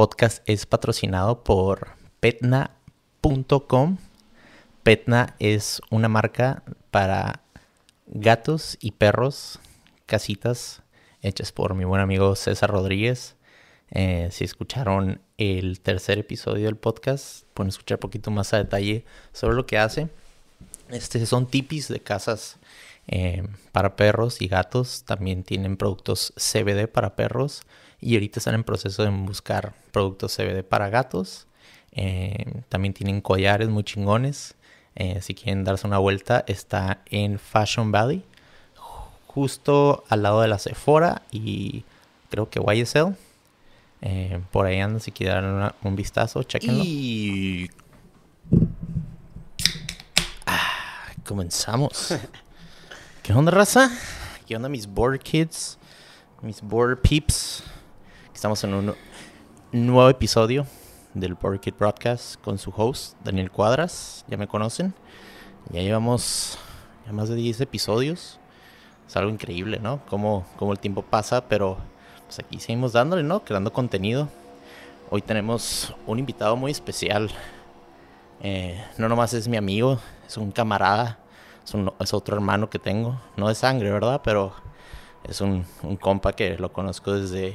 Podcast es patrocinado por petna.com. Petna es una marca para gatos y perros, casitas hechas por mi buen amigo César Rodríguez. Eh, si escucharon el tercer episodio del podcast, pueden escuchar un poquito más a detalle sobre lo que hace. Este son tipis de casas eh, para perros y gatos. También tienen productos CBD para perros. Y ahorita están en proceso de buscar productos CBD para gatos. Eh, también tienen collares muy chingones. Eh, si quieren darse una vuelta, está en Fashion Valley. Justo al lado de la Sephora y creo que YSL. por ahí andan si quieren dar un vistazo, chequenlo. Y comenzamos. ¿Qué onda, raza? ¿Qué onda, mis board kids? Mis board peeps. Estamos en un nuevo episodio del Kid Broadcast con su host, Daniel Cuadras. Ya me conocen. Ya llevamos ya más de 10 episodios. Es algo increíble, ¿no? Cómo, cómo el tiempo pasa, pero pues aquí seguimos dándole, ¿no? Creando contenido. Hoy tenemos un invitado muy especial. Eh, no nomás es mi amigo, es un camarada es, otro hermano que tengo, no de sangre, ¿verdad? Pero es un, compa que lo conozco desde,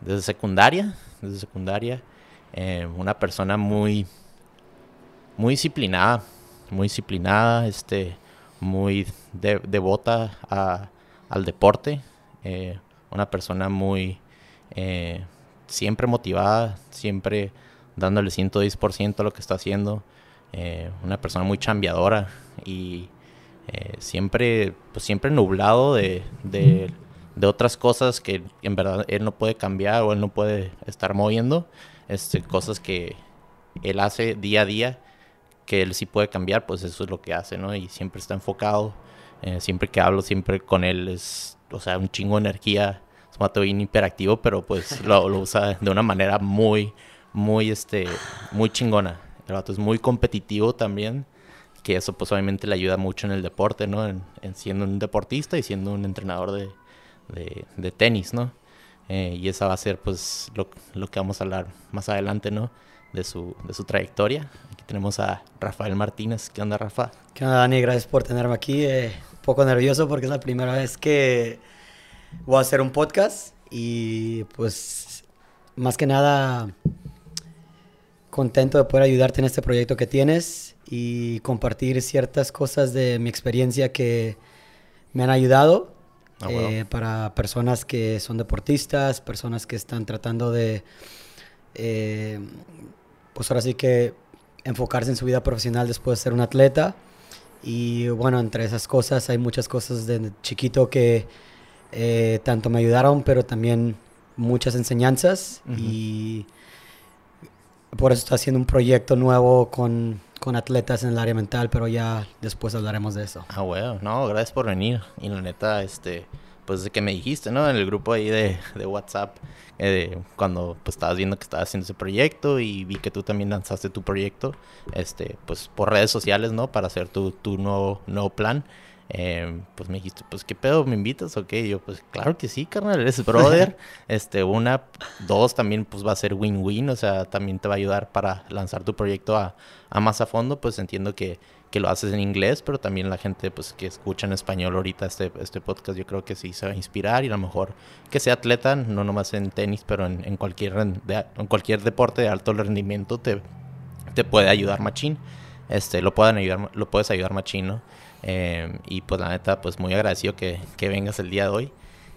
desde secundaria, desde secundaria. Eh, una persona muy, muy disciplinada, muy disciplinada, este, muy devota al deporte. Eh, una persona muy, eh, siempre motivada, siempre dándole 110% a lo que está haciendo. una persona muy chambeadora, y siempre, pues siempre nublado de, otras cosas que en verdad él no puede cambiar o él no puede estar moviendo, este, cosas que él hace día a día que él sí puede cambiar, pues eso es lo que hace, ¿no? Y siempre está enfocado, eh, siempre que hablo, siempre con él es, o sea, un chingo de energía, es un bien hiperactivo, pero pues lo, lo, usa de una manera muy, muy, este, muy chingona. El vato es muy competitivo también que eso pues obviamente le ayuda mucho en el deporte, ¿no? En, siendo un deportista y siendo un entrenador de, de, tenis, ¿no? Eh, y esa va a ser pues lo, lo, que vamos a hablar más adelante, ¿no? De su, de su trayectoria. Aquí tenemos a Rafael Martínez. ¿Qué onda, Rafa? ¿Qué onda, Dani? Gracias por tenerme aquí. Eh, un poco nervioso porque es la primera vez que voy a hacer un podcast y pues más que nada contento de poder ayudarte en este proyecto que tienes y compartir ciertas cosas de mi experiencia que me han ayudado ah, eh, para personas que son deportistas, personas que están tratando de, eh, pues ahora sí que enfocarse en su vida profesional después de ser un atleta. Y bueno, entre esas cosas hay muchas cosas de chiquito que eh, tanto me ayudaron, pero también muchas enseñanzas. Y por eso estoy haciendo un proyecto nuevo con con atletas en el área mental, pero ya después hablaremos de eso. Ah, bueno, no, gracias por venir. Y la neta, este, pues que me dijiste, ¿no? En el grupo ahí de, de WhatsApp, eh, cuando pues estabas viendo que estabas haciendo ese proyecto y vi que tú también lanzaste tu proyecto, este, pues por redes sociales, ¿no? Para hacer tu, tu nuevo, nuevo plan. Eh, pues me dijiste, pues, ¿qué pedo? ¿Me invitas o qué? yo, pues, claro que sí, carnal, eres brother. este, una, dos, también, pues, va a ser win-win, o sea, también te va a ayudar para lanzar tu proyecto a, a más a fondo, pues, entiendo que, que, lo haces en inglés, pero también la gente, pues, que escucha en español ahorita este, este podcast, yo creo que sí se va a inspirar y a lo mejor que sea atleta, no nomás en tenis, pero en, en cualquier, en cualquier deporte de alto rendimiento te, te puede ayudar machín. Este, lo, pueden ayudar, lo puedes ayudar machín, ¿no? Eh, y pues la neta, pues muy agradecido que, que vengas el día de hoy.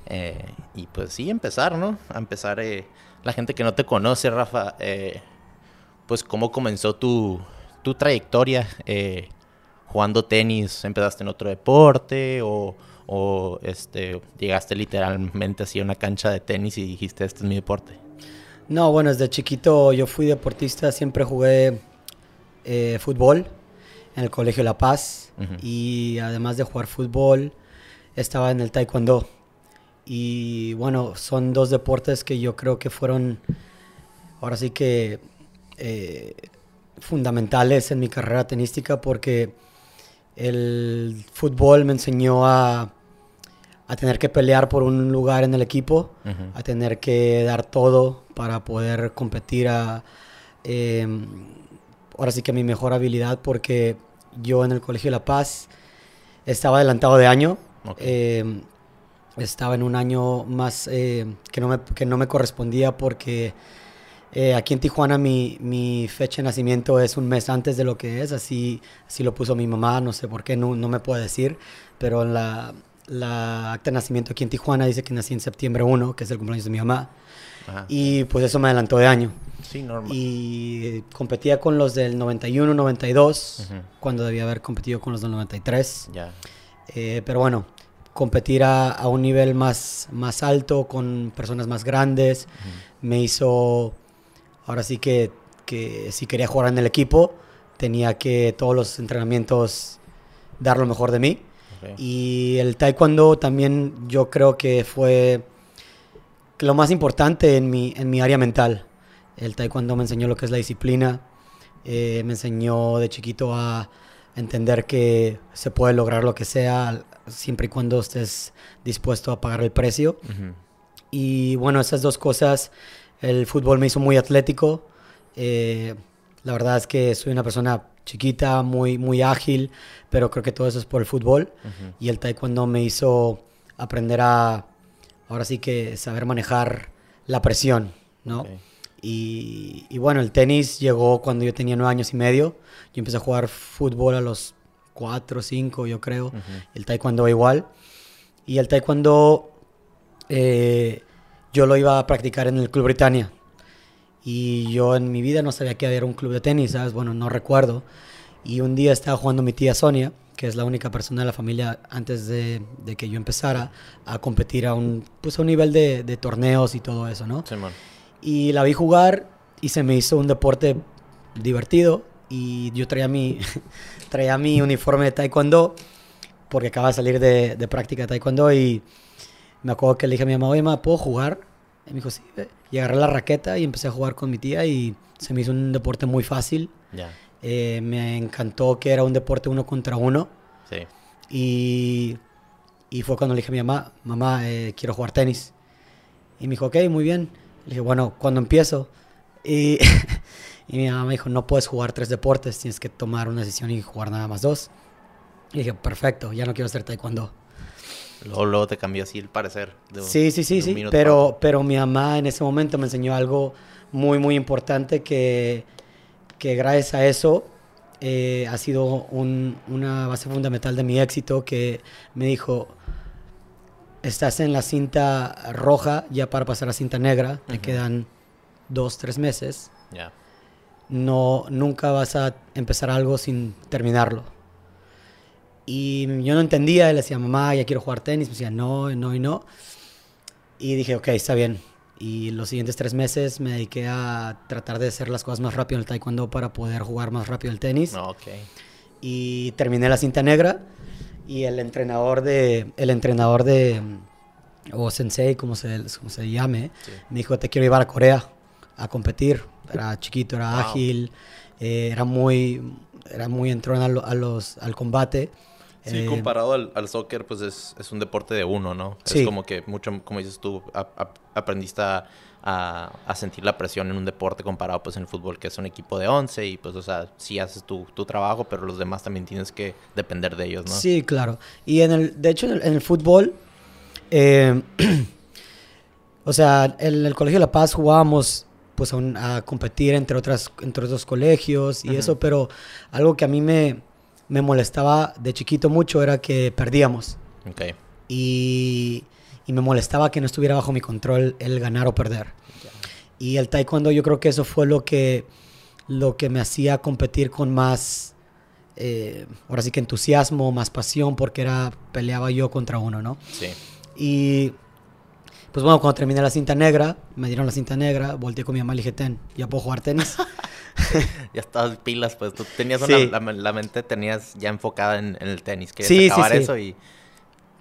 Eh, y pues sí, empezar, ¿no? A empezar, eh, la gente que no te conoce, Rafa, pues cómo comenzó tu, tu trayectoria jugando tenis. ¿Empezaste en otro deporte o, o este, llegaste literalmente así a una cancha de tenis y dijiste, este es mi deporte? No, bueno, desde chiquito yo fui deportista, siempre jugué fútbol en el Colegio La Paz y además de jugar fútbol, estaba en el taekwondo. Y bueno, son dos deportes que yo creo que fueron, ahora sí que, eh, fundamentales en mi carrera tenística porque el fútbol me enseñó a, a tener que pelear por un lugar en el equipo, a tener que dar todo para poder competir a, em, ahora sí que mi mejor habilidad porque yo en el Colegio de La Paz estaba adelantado de año. Em, estaba en un año más eh, que, no me, que no me correspondía porque eh, aquí en Tijuana mi, mi, fecha de nacimiento es un mes antes de lo que es, así, así lo puso mi mamá, no sé por qué, no, no me puede decir, pero en la, la, acta de nacimiento aquí en Tijuana dice que nací en septiembre 1, que es el cumpleaños de mi mamá, y pues eso me adelantó de año. Sí, normal. Y competía con los del 91, 92, cuando debía haber competido con los del 93. Ya. Eh, pero bueno, competir a, a, un nivel más, más alto, con personas más grandes, me hizo Ahora sí que, que si quería jugar en el equipo, tenía que todos los entrenamientos dar lo mejor de mí. Y el taekwondo también yo creo que fue lo más importante en mi, en mi área mental. El taekwondo me enseñó lo que es la disciplina, eh, me enseñó de chiquito a entender que se puede lograr lo que sea siempre y cuando estés dispuesto a pagar el precio. Y bueno, esas dos cosas el fútbol me hizo muy atlético. Eh, la verdad es que soy una persona chiquita, muy, muy ágil, pero creo que todo eso es por el fútbol. Y el taekwondo me hizo aprender a, ahora sí que saber manejar la presión, ¿no? Y, y, bueno, el tenis llegó cuando yo tenía nueve años y medio. Yo empecé a jugar fútbol a los cuatro, cinco, yo creo. El taekwondo igual. Y el taekwondo eh, yo lo iba a practicar en el Club Britannia. Y yo en mi vida no sabía que había un club de tenis, ¿sabes? Bueno, no recuerdo. Y un día estaba jugando mi tía Sonia, que es la única persona de la familia antes de, que yo empezara a competir a un, pues a un nivel de, torneos y todo eso, ¿no? Sí, man. Y la vi jugar y se me hizo un deporte divertido. Y yo traía mi, traía mi uniforme de taekwondo, porque acaba de salir de, de práctica de taekwondo y me acuerdo que le dije a mi mamá, oye, mamá, ¿puedo jugar? Y me dijo, sí. Y agarré la raqueta y empecé a jugar con mi tía y se me hizo un deporte muy fácil. Eh, me encantó que era un deporte uno contra uno. Sí. Y, y fue cuando le dije a mi mamá, mamá, eh, quiero jugar tenis. Y me dijo, ok, muy bien. Le dije, bueno, ¿cuándo empiezo? Y, y mi mamá me dijo, no puedes jugar tres deportes, tienes que tomar una decisión y jugar nada más dos. Y dije, perfecto, ya no quiero hacer taekwondo. Luego, te cambió así el parecer. sí, sí, sí, sí. Pero, pero mi mamá en ese momento me enseñó algo muy, muy importante que, que gracias a eso eh, ha sido una base fundamental de mi éxito que me dijo, estás en la cinta roja ya para pasar a cinta negra, te quedan dos, tres meses. No, nunca vas a empezar algo sin terminarlo. Y yo no entendía, él decía, mamá, ya quiero jugar tenis. Me decía, no, no y no. Y dije, ok, está bien. Y los siguientes tres meses me dediqué a tratar de hacer las cosas más rápido en el taekwondo para poder jugar más rápido el tenis. Okay. Y terminé la cinta negra y el entrenador de, el entrenador de, o sensei, como se, como se llame, me dijo, te quiero llevar a Corea a competir. Era chiquito, era ágil, eh, era muy, era muy entrón a, los, al combate. Sí, eh, comparado al, al, soccer, pues es, es, un deporte de uno, ¿no? Es como que mucho, como dices tú, aprendiste a, a, sentir la presión en un deporte comparado pues en el fútbol, que es un equipo de 11 y pues, o sea, sí haces tu, tu trabajo, pero los demás también tienes que depender de ellos, ¿no? Sí, claro. Y en el, de hecho, en el, fútbol, eh, o sea, en el Colegio de La Paz jugábamos pues a, competir entre otras entre otros colegios y eso, pero algo que a mí me me molestaba de chiquito mucho era que perdíamos. Okay. Y, y, me molestaba que no estuviera bajo mi control el ganar o perder. Y el taekwondo yo creo que eso fue lo que, lo que me hacía competir con más, eh, ahora sí que entusiasmo, más pasión, porque era, peleaba yo contra uno, ¿no? Sí. Y pues bueno, cuando terminé la cinta negra, me dieron la cinta negra, volteé con mi mamá y le dije, ten, ya puedo jugar tenis. ya estabas pilas, pues tú tenías una, la, mente tenías ya enfocada en, el tenis, que sí, acabar eso y...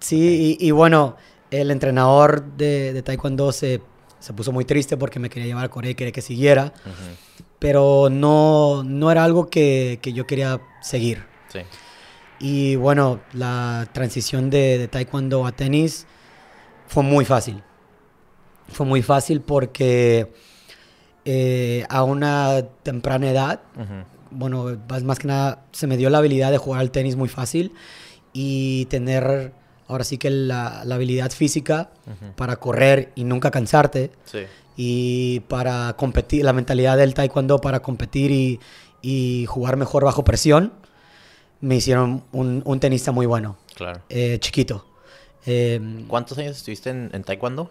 Sí, y, bueno, el entrenador de, de taekwondo se, se, puso muy triste porque me quería llevar a Corea y quería que siguiera, pero no, no era algo que, que yo quería seguir. Sí. Y bueno, la transición de, de taekwondo a tenis fue muy fácil. Fue muy fácil porque eh, a una temprana edad. Bueno, más que nada se me dio la habilidad de jugar al tenis muy fácil y tener ahora sí que la, habilidad física para correr y nunca cansarte. Y para competir, la mentalidad del taekwondo para competir y, y jugar mejor bajo presión, me hicieron un, un tenista muy bueno. Claro. Eh, chiquito. Em, ¿Cuántos años estuviste en, en taekwondo?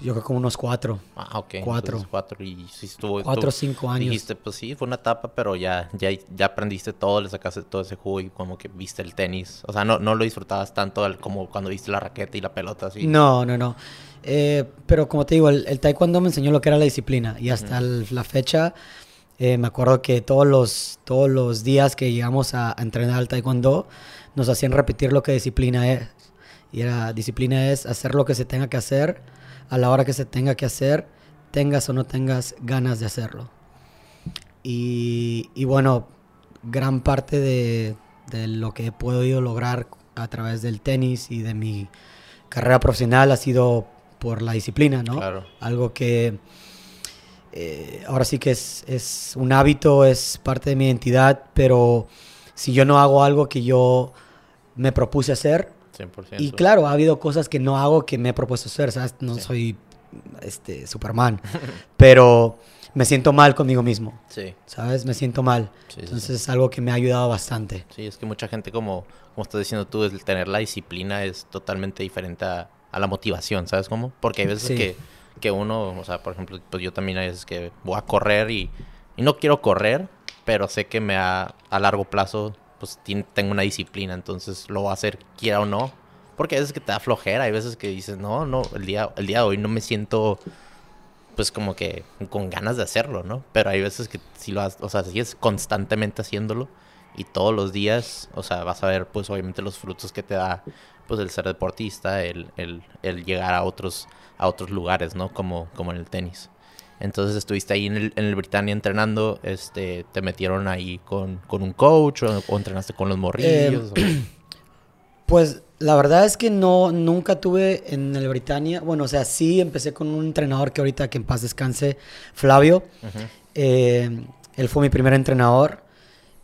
Yo creo como unos cuatro. Ah, ok. Cuatro. cuatro y sí estuvo. Cuatro o cinco años. Dijiste, pues sí, fue una etapa, pero ya, ya, ya aprendiste todo, le sacaste todo ese jugo y como que viste el tenis. O sea, no, no lo disfrutabas tanto como cuando viste la raqueta y la pelota, así. No, no, no. Eh, pero como te digo, el, taekwondo me enseñó lo que era la disciplina y hasta la fecha eh, me acuerdo que todos los, todos los días que llegamos a, a entrenar al taekwondo nos hacían repetir lo que disciplina es. Y era, disciplina es hacer lo que se tenga que hacer a la hora que se tenga que hacer, tengas o no tengas ganas de hacerlo. Y, bueno, gran parte de, lo que he podido lograr a través del tenis y de mi carrera profesional ha sido por la disciplina, ¿no? Claro. Algo que eh, ahora sí que es, es, un hábito, es parte de mi identidad, pero si yo no hago algo que yo me propuse hacer, y claro, ha habido cosas que no hago que me he propuesto hacer, ¿sabes? No soy este, Superman, pero me siento mal conmigo mismo. Sí. ¿Sabes? Me siento mal. Entonces es algo que me ha ayudado bastante. Sí, es que mucha gente, como, como estás diciendo tú, el tener la disciplina es totalmente diferente a, la motivación, ¿sabes cómo? Porque hay veces que, que, uno, o sea, por ejemplo, pues yo también hay veces que voy a correr y, y no quiero correr, pero sé que me a largo plazo pues tengo una disciplina, entonces lo voy a hacer quiera o no. Porque hay veces que te da flojera, hay veces que dices, no, no, el día, el día de hoy no me siento pues como que con ganas de hacerlo, ¿no? Pero hay veces que si lo haces, o sea, sigues constantemente haciéndolo y todos los días, o sea, vas a ver pues obviamente los frutos que te da pues el ser deportista, el, el, el llegar a otros, a otros lugares, ¿no? Como, como en el tenis. Entonces estuviste ahí en el, en el Britannia entrenando, este, te metieron ahí con, un coach o, entrenaste con los morrillos. Em, pues la verdad es que no, nunca tuve en el Britannia, bueno, o sea, sí empecé con un entrenador que ahorita que en paz descanse, Flavio. Em, él fue mi primer entrenador.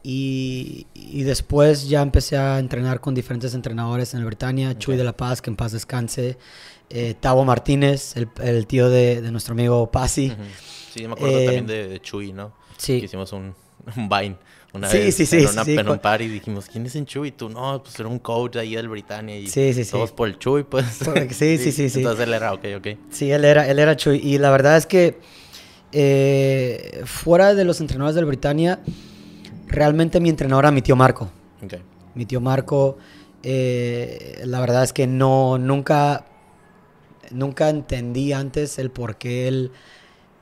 Y, después ya empecé a entrenar con diferentes entrenadores en el Britannia, Chuy de la Paz, que en paz descanse, eh, Tavo Martínez, el, tío de, nuestro amigo Pasi. Sí, me acuerdo también eh, de, Chuy, ¿no? Sí. hicimos un, un Vine una sí, vez sí, sí, en, una, en un par y dijimos, ¿quién es en Chuy? Y tú, no, pues era un coach ahí del Britannia y sí, sí, todos por el Chuy, pues. Sí, sí, sí, sí. Entonces él era, ok, ok. Sí, él era, él era Chuy. Y la verdad es que eh, fuera de los entrenadores del Britannia, realmente mi entrenador era mi tío Marco. Okay. Mi tío Marco, la verdad es que no, nunca nunca entendí antes el por qué él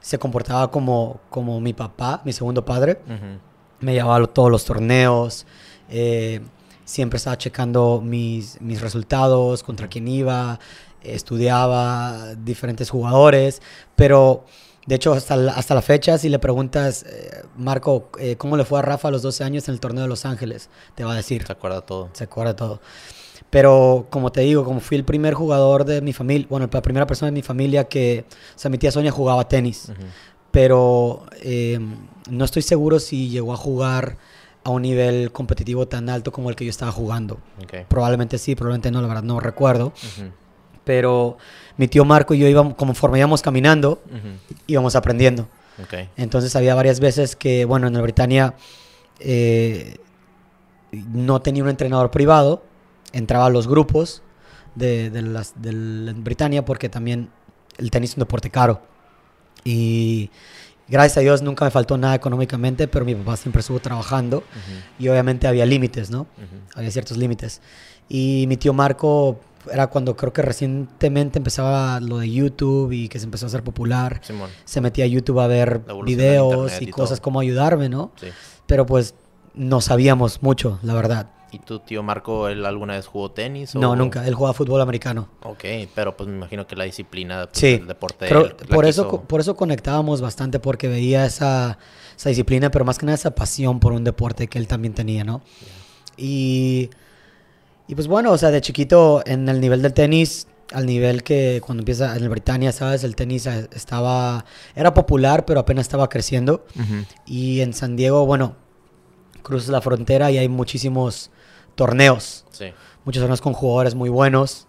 se comportaba como, como mi papá, mi segundo padre. Me llevaba a todos los torneos, eh, siempre estaba checando mis, mis resultados, contra quién iba, estudiaba diferentes jugadores, pero de hecho hasta la, hasta la fecha si le preguntas, eh, Marco, eh, ¿cómo le fue a Rafa a los 12 años en el torneo de Los Ángeles? Te va a decir. Se acuerda todo. Se acuerda todo. Pero como te digo, como fui el primer jugador de mi familia, bueno, la primera persona de mi familia que, o sea, mi tía Sonia jugaba tenis, pero eh, no estoy seguro si llegó a jugar a un nivel competitivo tan alto como el que yo estaba jugando. Probablemente sí, probablemente no, la verdad no recuerdo. Pero mi tío Marco y yo íbamos, conforme íbamos caminando, íbamos aprendiendo. Entonces había varias veces que, bueno, en el Britannia eh, no tenía un entrenador privado, entraba a los grupos de, de, las, de Britannia porque también el tenis es un deporte caro. Y gracias a Dios nunca me faltó nada económicamente, pero mi papá siempre estuvo trabajando y obviamente había límites, ¿no? Había ciertos límites. Y mi tío Marco era cuando creo que recientemente empezaba lo de YouTube y que se empezó a hacer popular. Se metía a YouTube a ver videos y, cosas como ayudarme, ¿no? Pero pues no sabíamos mucho, la verdad. ¿Y tu tío Marco, él alguna vez jugó tenis? No, nunca. Él jugaba fútbol americano. Ok, pero pues me imagino que la disciplina pues, del deporte... Pero por, eso, por eso conectábamos bastante, porque veía esa, esa, disciplina, pero más que nada esa pasión por un deporte que él también tenía, ¿no? Y, y pues bueno, o sea, de chiquito en el nivel del tenis al nivel que cuando empieza en el Britannia, ¿sabes? El tenis eh, estaba, era popular, pero apenas estaba creciendo. Y en San Diego, bueno, cruzas la frontera y hay muchísimos torneos. Sí. Muchos torneos con jugadores muy buenos.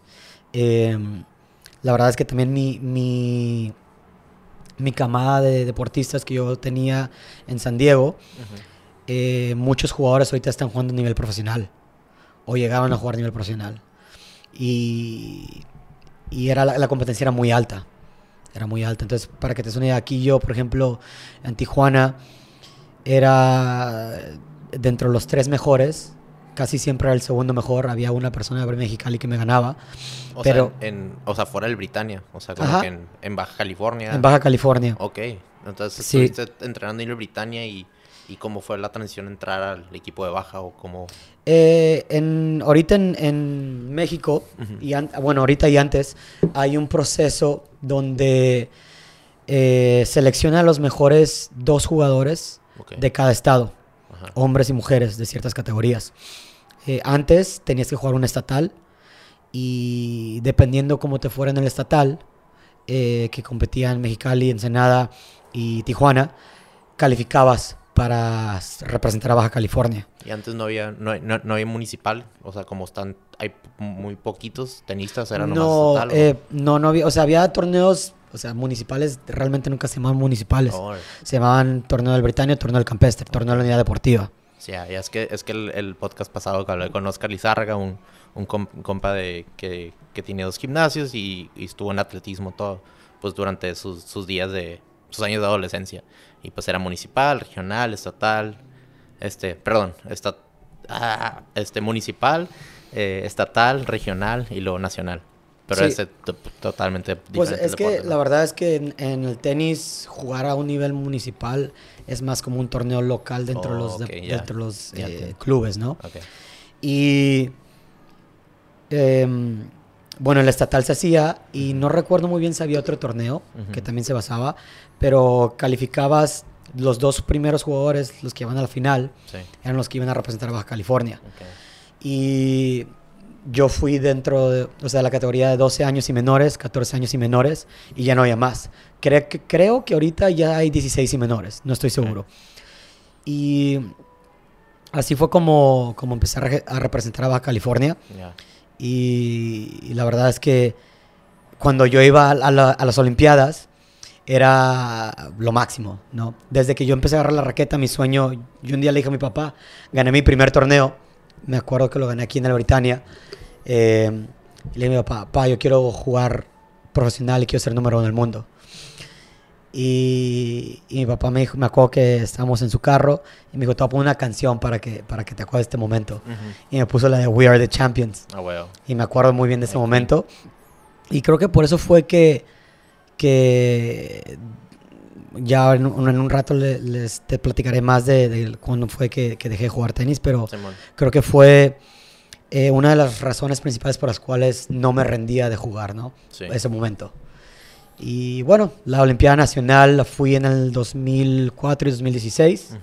Em, la verdad es que también mi, mi, mi camada de deportistas que yo tenía en San Diego, eh, muchos jugadores ahorita están jugando a nivel profesional o llegaban a jugar a nivel profesional. Y, y era la, competencia era muy alta. Era muy alta. Entonces, para que te suene aquí yo, por ejemplo, en Tijuana, era dentro de los tres mejores. Casi siempre era el segundo mejor. Había una persona de Mexicali que me ganaba. O pero, sea, en, o sea, fuera del Britannia. O sea, como que en, Baja California. En Baja California. Ok. Entonces, sí. estuviste entrenando en el Britannia y ¿Y cómo fue la transición entrar al equipo de baja o cómo? Eh, en, ahorita en, México, y bueno, ahorita y antes, hay un proceso donde eh, selecciona a los mejores dos jugadores de cada estado, hombres y mujeres de ciertas categorías. Eh, antes tenías que jugar un estatal y dependiendo cómo te fuera en el estatal, que competían Mexicali, Ensenada y Tijuana, calificabas para representar a Baja California. Y antes no había, no, no, había municipal, o sea, como están, hay muy poquitos tenistas, eran no, eh, no, no había, o sea, había torneos, o sea, municipales, realmente nunca se llamaban municipales. se llamaban Torneo del Britannia, Torneo del Campestre, Torneo de la Unidad Deportiva. Sí, ya es que, es que el, podcast pasado que hablé con Oscar Lizárraga, un, un compa de, que, que tiene dos gimnasios y, estuvo en atletismo todo, pues durante sus, sus días de, sus años de adolescencia. Y pues era municipal, regional, estatal, este, perdón, esta, ah, este municipal, eh, estatal, regional y luego nacional. Pero es totalmente diferente. Pues es que la verdad es que en, el tenis jugar a un nivel municipal es más como un torneo local dentro de los, dentro los eh, clubes, ¿no? Y em, bueno, el estatal se hacía y no recuerdo muy bien si había otro torneo que también se basaba, pero calificabas los dos primeros jugadores, los que iban a la final, eran los que iban a representar a Baja California. Y yo fui dentro de, o sea, la categoría de 12 años y menores, 14 años y menores, y ya no había más. Creo que, creo que ahorita ya hay 16 y menores, no estoy seguro. Y así fue como, como empecé a, representar a Baja California. Y, la verdad es que cuando yo iba a, las Olimpiadas era lo máximo, ¿no? Desde que yo empecé a agarrar la raqueta, mi sueño, yo un día le dije a mi papá, gané mi primer torneo, me acuerdo que lo gané aquí en la Britannia, eh, y le dije a mi papá, papá, yo quiero jugar profesional y quiero ser número uno del mundo. Y, mi papá me dijo, me acuerdo que estábamos en su carro y me dijo, te voy a poner una canción para que, para que te acuerdes de este momento. Y me puso la de We Are the Champions. Ah, y me acuerdo muy bien de ese momento. Y creo que por eso fue que, que ya en un, rato les te platicaré más de, cuándo fue que, dejé de jugar tenis, pero creo que fue eh, una de las razones principales por las cuales no me rendía de jugar, ¿no? Ese momento. Y bueno, la Olimpiada Nacional la fui en el 2004 y 2016.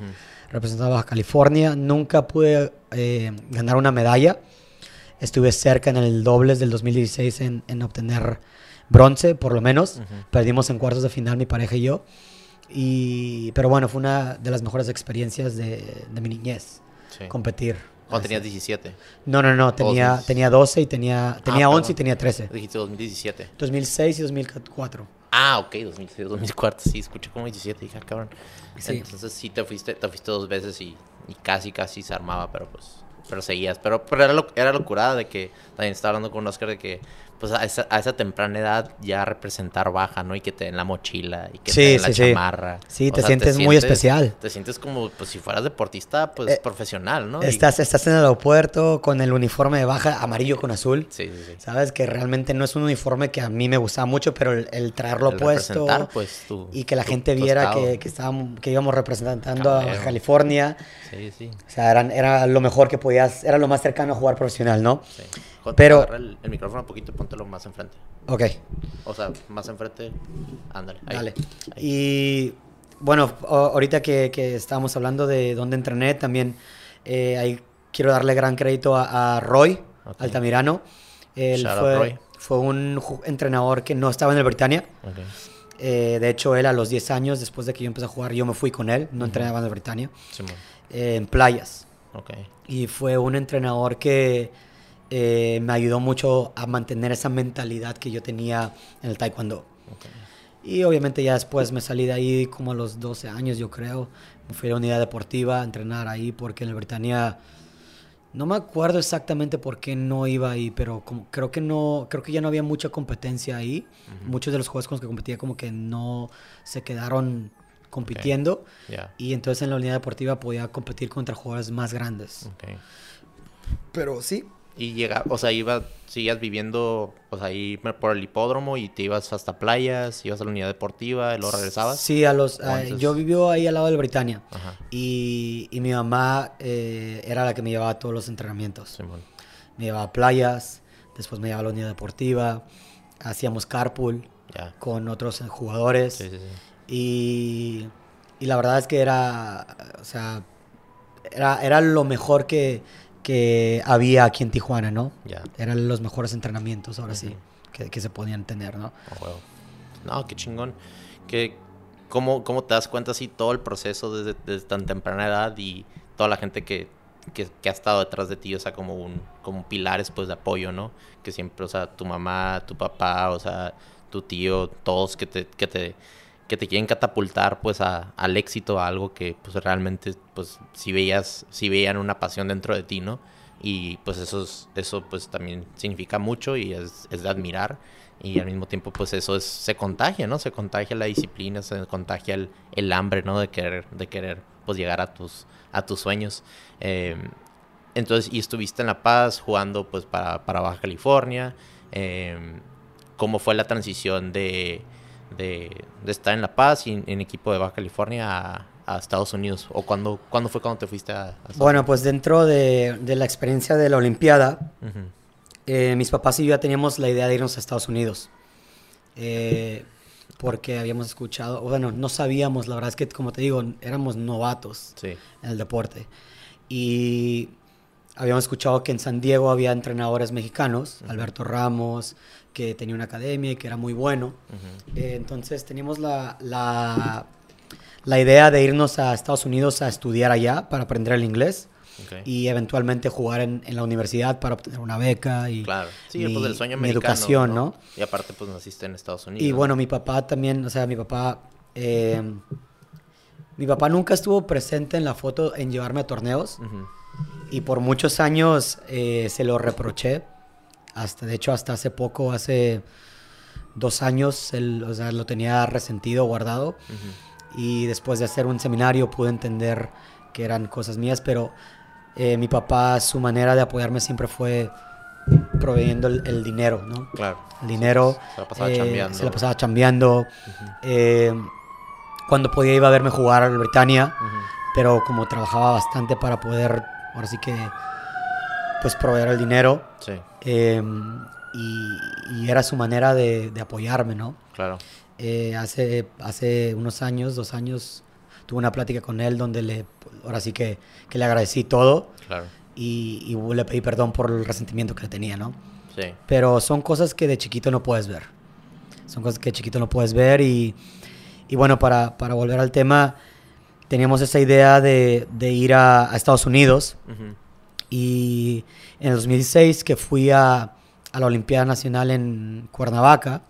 Representaba a California. Nunca pude eh, ganar una medalla. Estuve cerca en el dobles del 2016 en, en obtener bronce, por lo menos. Perdimos en cuartos de final mi pareja y yo. Y, pero bueno, fue una de las mejores experiencias de, de mi niñez. Competir. ¿Cuándo tenías 17? No, no, no, tenía, tenía 12 y tenía, ah, tenía 11 y tenía 13. Dijiste 2017. 2006 y 2004. Ah, ok, 2006, 2004, sí, escuché como 17, dije, ah, cabrón. Entonces sí te fuiste, te fuiste dos veces y, y, casi, casi se armaba, pero pues, pero seguías. Pero, pero era, lo, era locura de que, también estaba hablando con Oscar de que pues a esa, a esa, temprana edad ya representar baja, ¿no? Y que te den la mochila y que te den la chamarra. Sí, te, sientes muy especial. Te sientes como pues si fueras deportista, pues eh, profesional, ¿no? Estás, estás en el aeropuerto con el uniforme de baja amarillo con azul. Sí, sí, sí. Sabes que realmente no es un uniforme que a mí me gustaba mucho, pero el, traerlo puesto pues, y que la gente viera que, que, estábamos, que íbamos representando a California. Sí, sí. O sea, eran, era lo mejor que podías, era lo más cercano a jugar profesional, ¿no? Sí. Pero... El, el, micrófono un poquito y póntelo más enfrente. Ok. O sea, más enfrente. Ándale. Dale. Y bueno, ahorita que, que, estábamos hablando de dónde entrené, también eh, ahí quiero darle gran crédito a, Roy Altamirano. Él fue, fue un entrenador que no estaba en el Britannia. Eh, de hecho, él a los 10 años, después de que yo empecé a jugar, yo me fui con él, no entrenaba en el Britannia, eh, en playas. Y fue un entrenador que eh, me ayudó mucho a mantener esa mentalidad que yo tenía en el taekwondo. Y obviamente ya después me salí de ahí como a los 12 años, yo creo. Me fui a la unidad deportiva a entrenar ahí porque en el Britannia no me acuerdo exactamente por qué no iba ahí, pero como, creo que no, creo que ya no había mucha competencia ahí. Muchos de los jugadores con los que competía como que no se quedaron compitiendo. Y entonces en la unidad deportiva podía competir contra jugadores más grandes. Pero sí, y llega, o sea, ibas, seguías viviendo, pues ahí por el hipódromo y te ibas hasta playas, ibas a la unidad deportiva y luego regresabas. Sí, a los, yo vivió ahí al lado del Britannia. Y, y, mi mamá eh, era la que me llevaba a todos los entrenamientos. Me llevaba a playas, después me llevaba a la unidad deportiva, hacíamos carpool con otros jugadores. Sí, sí, y, y la verdad es que era, o sea, era, era lo mejor que que había aquí en Tijuana, ¿no? Eran los mejores entrenamientos, ahora sí, que, se podían tener, ¿no? Oh, no, qué chingón. Que, ¿cómo, ¿Cómo te das cuenta así todo el proceso desde, tan temprana edad y toda la gente que, que, ha estado detrás de ti, o sea, como un como pilares pues de apoyo, ¿no? Que siempre, o sea, tu mamá, tu papá, o sea, tu tío, todos que te, que te que te quieren catapultar pues al éxito, a algo que pues realmente pues si veías, si veían una pasión dentro de ti, ¿no? Y pues eso, eso pues también significa mucho y es, de admirar y al mismo tiempo pues eso es, se contagia, ¿no? Se contagia la disciplina, se contagia el, el hambre, ¿no? De querer, de querer pues llegar a tus, a tus sueños. Eh, entonces, y estuviste en La Paz jugando pues para, para Baja California. Eh, ¿Cómo fue la transición de de, estar en La Paz y en, equipo de Baja California a, Estados Unidos? ¿O cuándo, cuándo fue cuando te fuiste a, Bueno, pues dentro de, la experiencia de la Olimpiada, eh, mis papás y yo ya teníamos la idea de irnos a Estados Unidos. Eh, porque habíamos escuchado, bueno, no sabíamos, la verdad es que como te digo, éramos novatos en el deporte. Y habíamos escuchado que en San Diego había entrenadores mexicanos, Alberto Ramos, que tenía una academia y que era muy bueno. Eh, entonces teníamos la, la, la, idea de irnos a Estados Unidos a estudiar allá para aprender el inglés. Y eventualmente jugar en, en, la universidad para obtener una beca y claro. sí, pues el sueño mi educación, ¿no? Y aparte, pues naciste en Estados Unidos. Y bueno, mi papá también, o sea, mi papá, eh, mi papá nunca estuvo presente en la foto en llevarme a torneos y por muchos años eh, se lo reproché hasta, de hecho, hasta hace poco, hace dos años, él, o sea, lo tenía resentido, guardado. Y después de hacer un seminario pude entender que eran cosas mías, pero eh, mi papá, su manera de apoyarme siempre fue proveyendo el, dinero, ¿no? Claro. El dinero. Se la pasaba chambeando. Se la pasaba chambeando. Eh, cuando podía iba a verme jugar a Britannia, pero como trabajaba bastante para poder, ahora sí que pues proveer el dinero. Sí. Em, y, era su manera de, apoyarme, ¿no? Claro. Eh, hace, hace unos años, dos años, tuve una plática con él donde le, ahora sí que, que le agradecí todo. Claro. Y, y, le pedí perdón por el resentimiento que le tenía, ¿no? Sí. Pero son cosas que de chiquito no puedes ver. Son cosas que de chiquito no puedes ver y, y bueno, para, para volver al tema, teníamos esa idea de, de ir a, a Estados Unidos. Y en el 2016, que fui a, a la Olimpiada Nacional en Cuernavaca,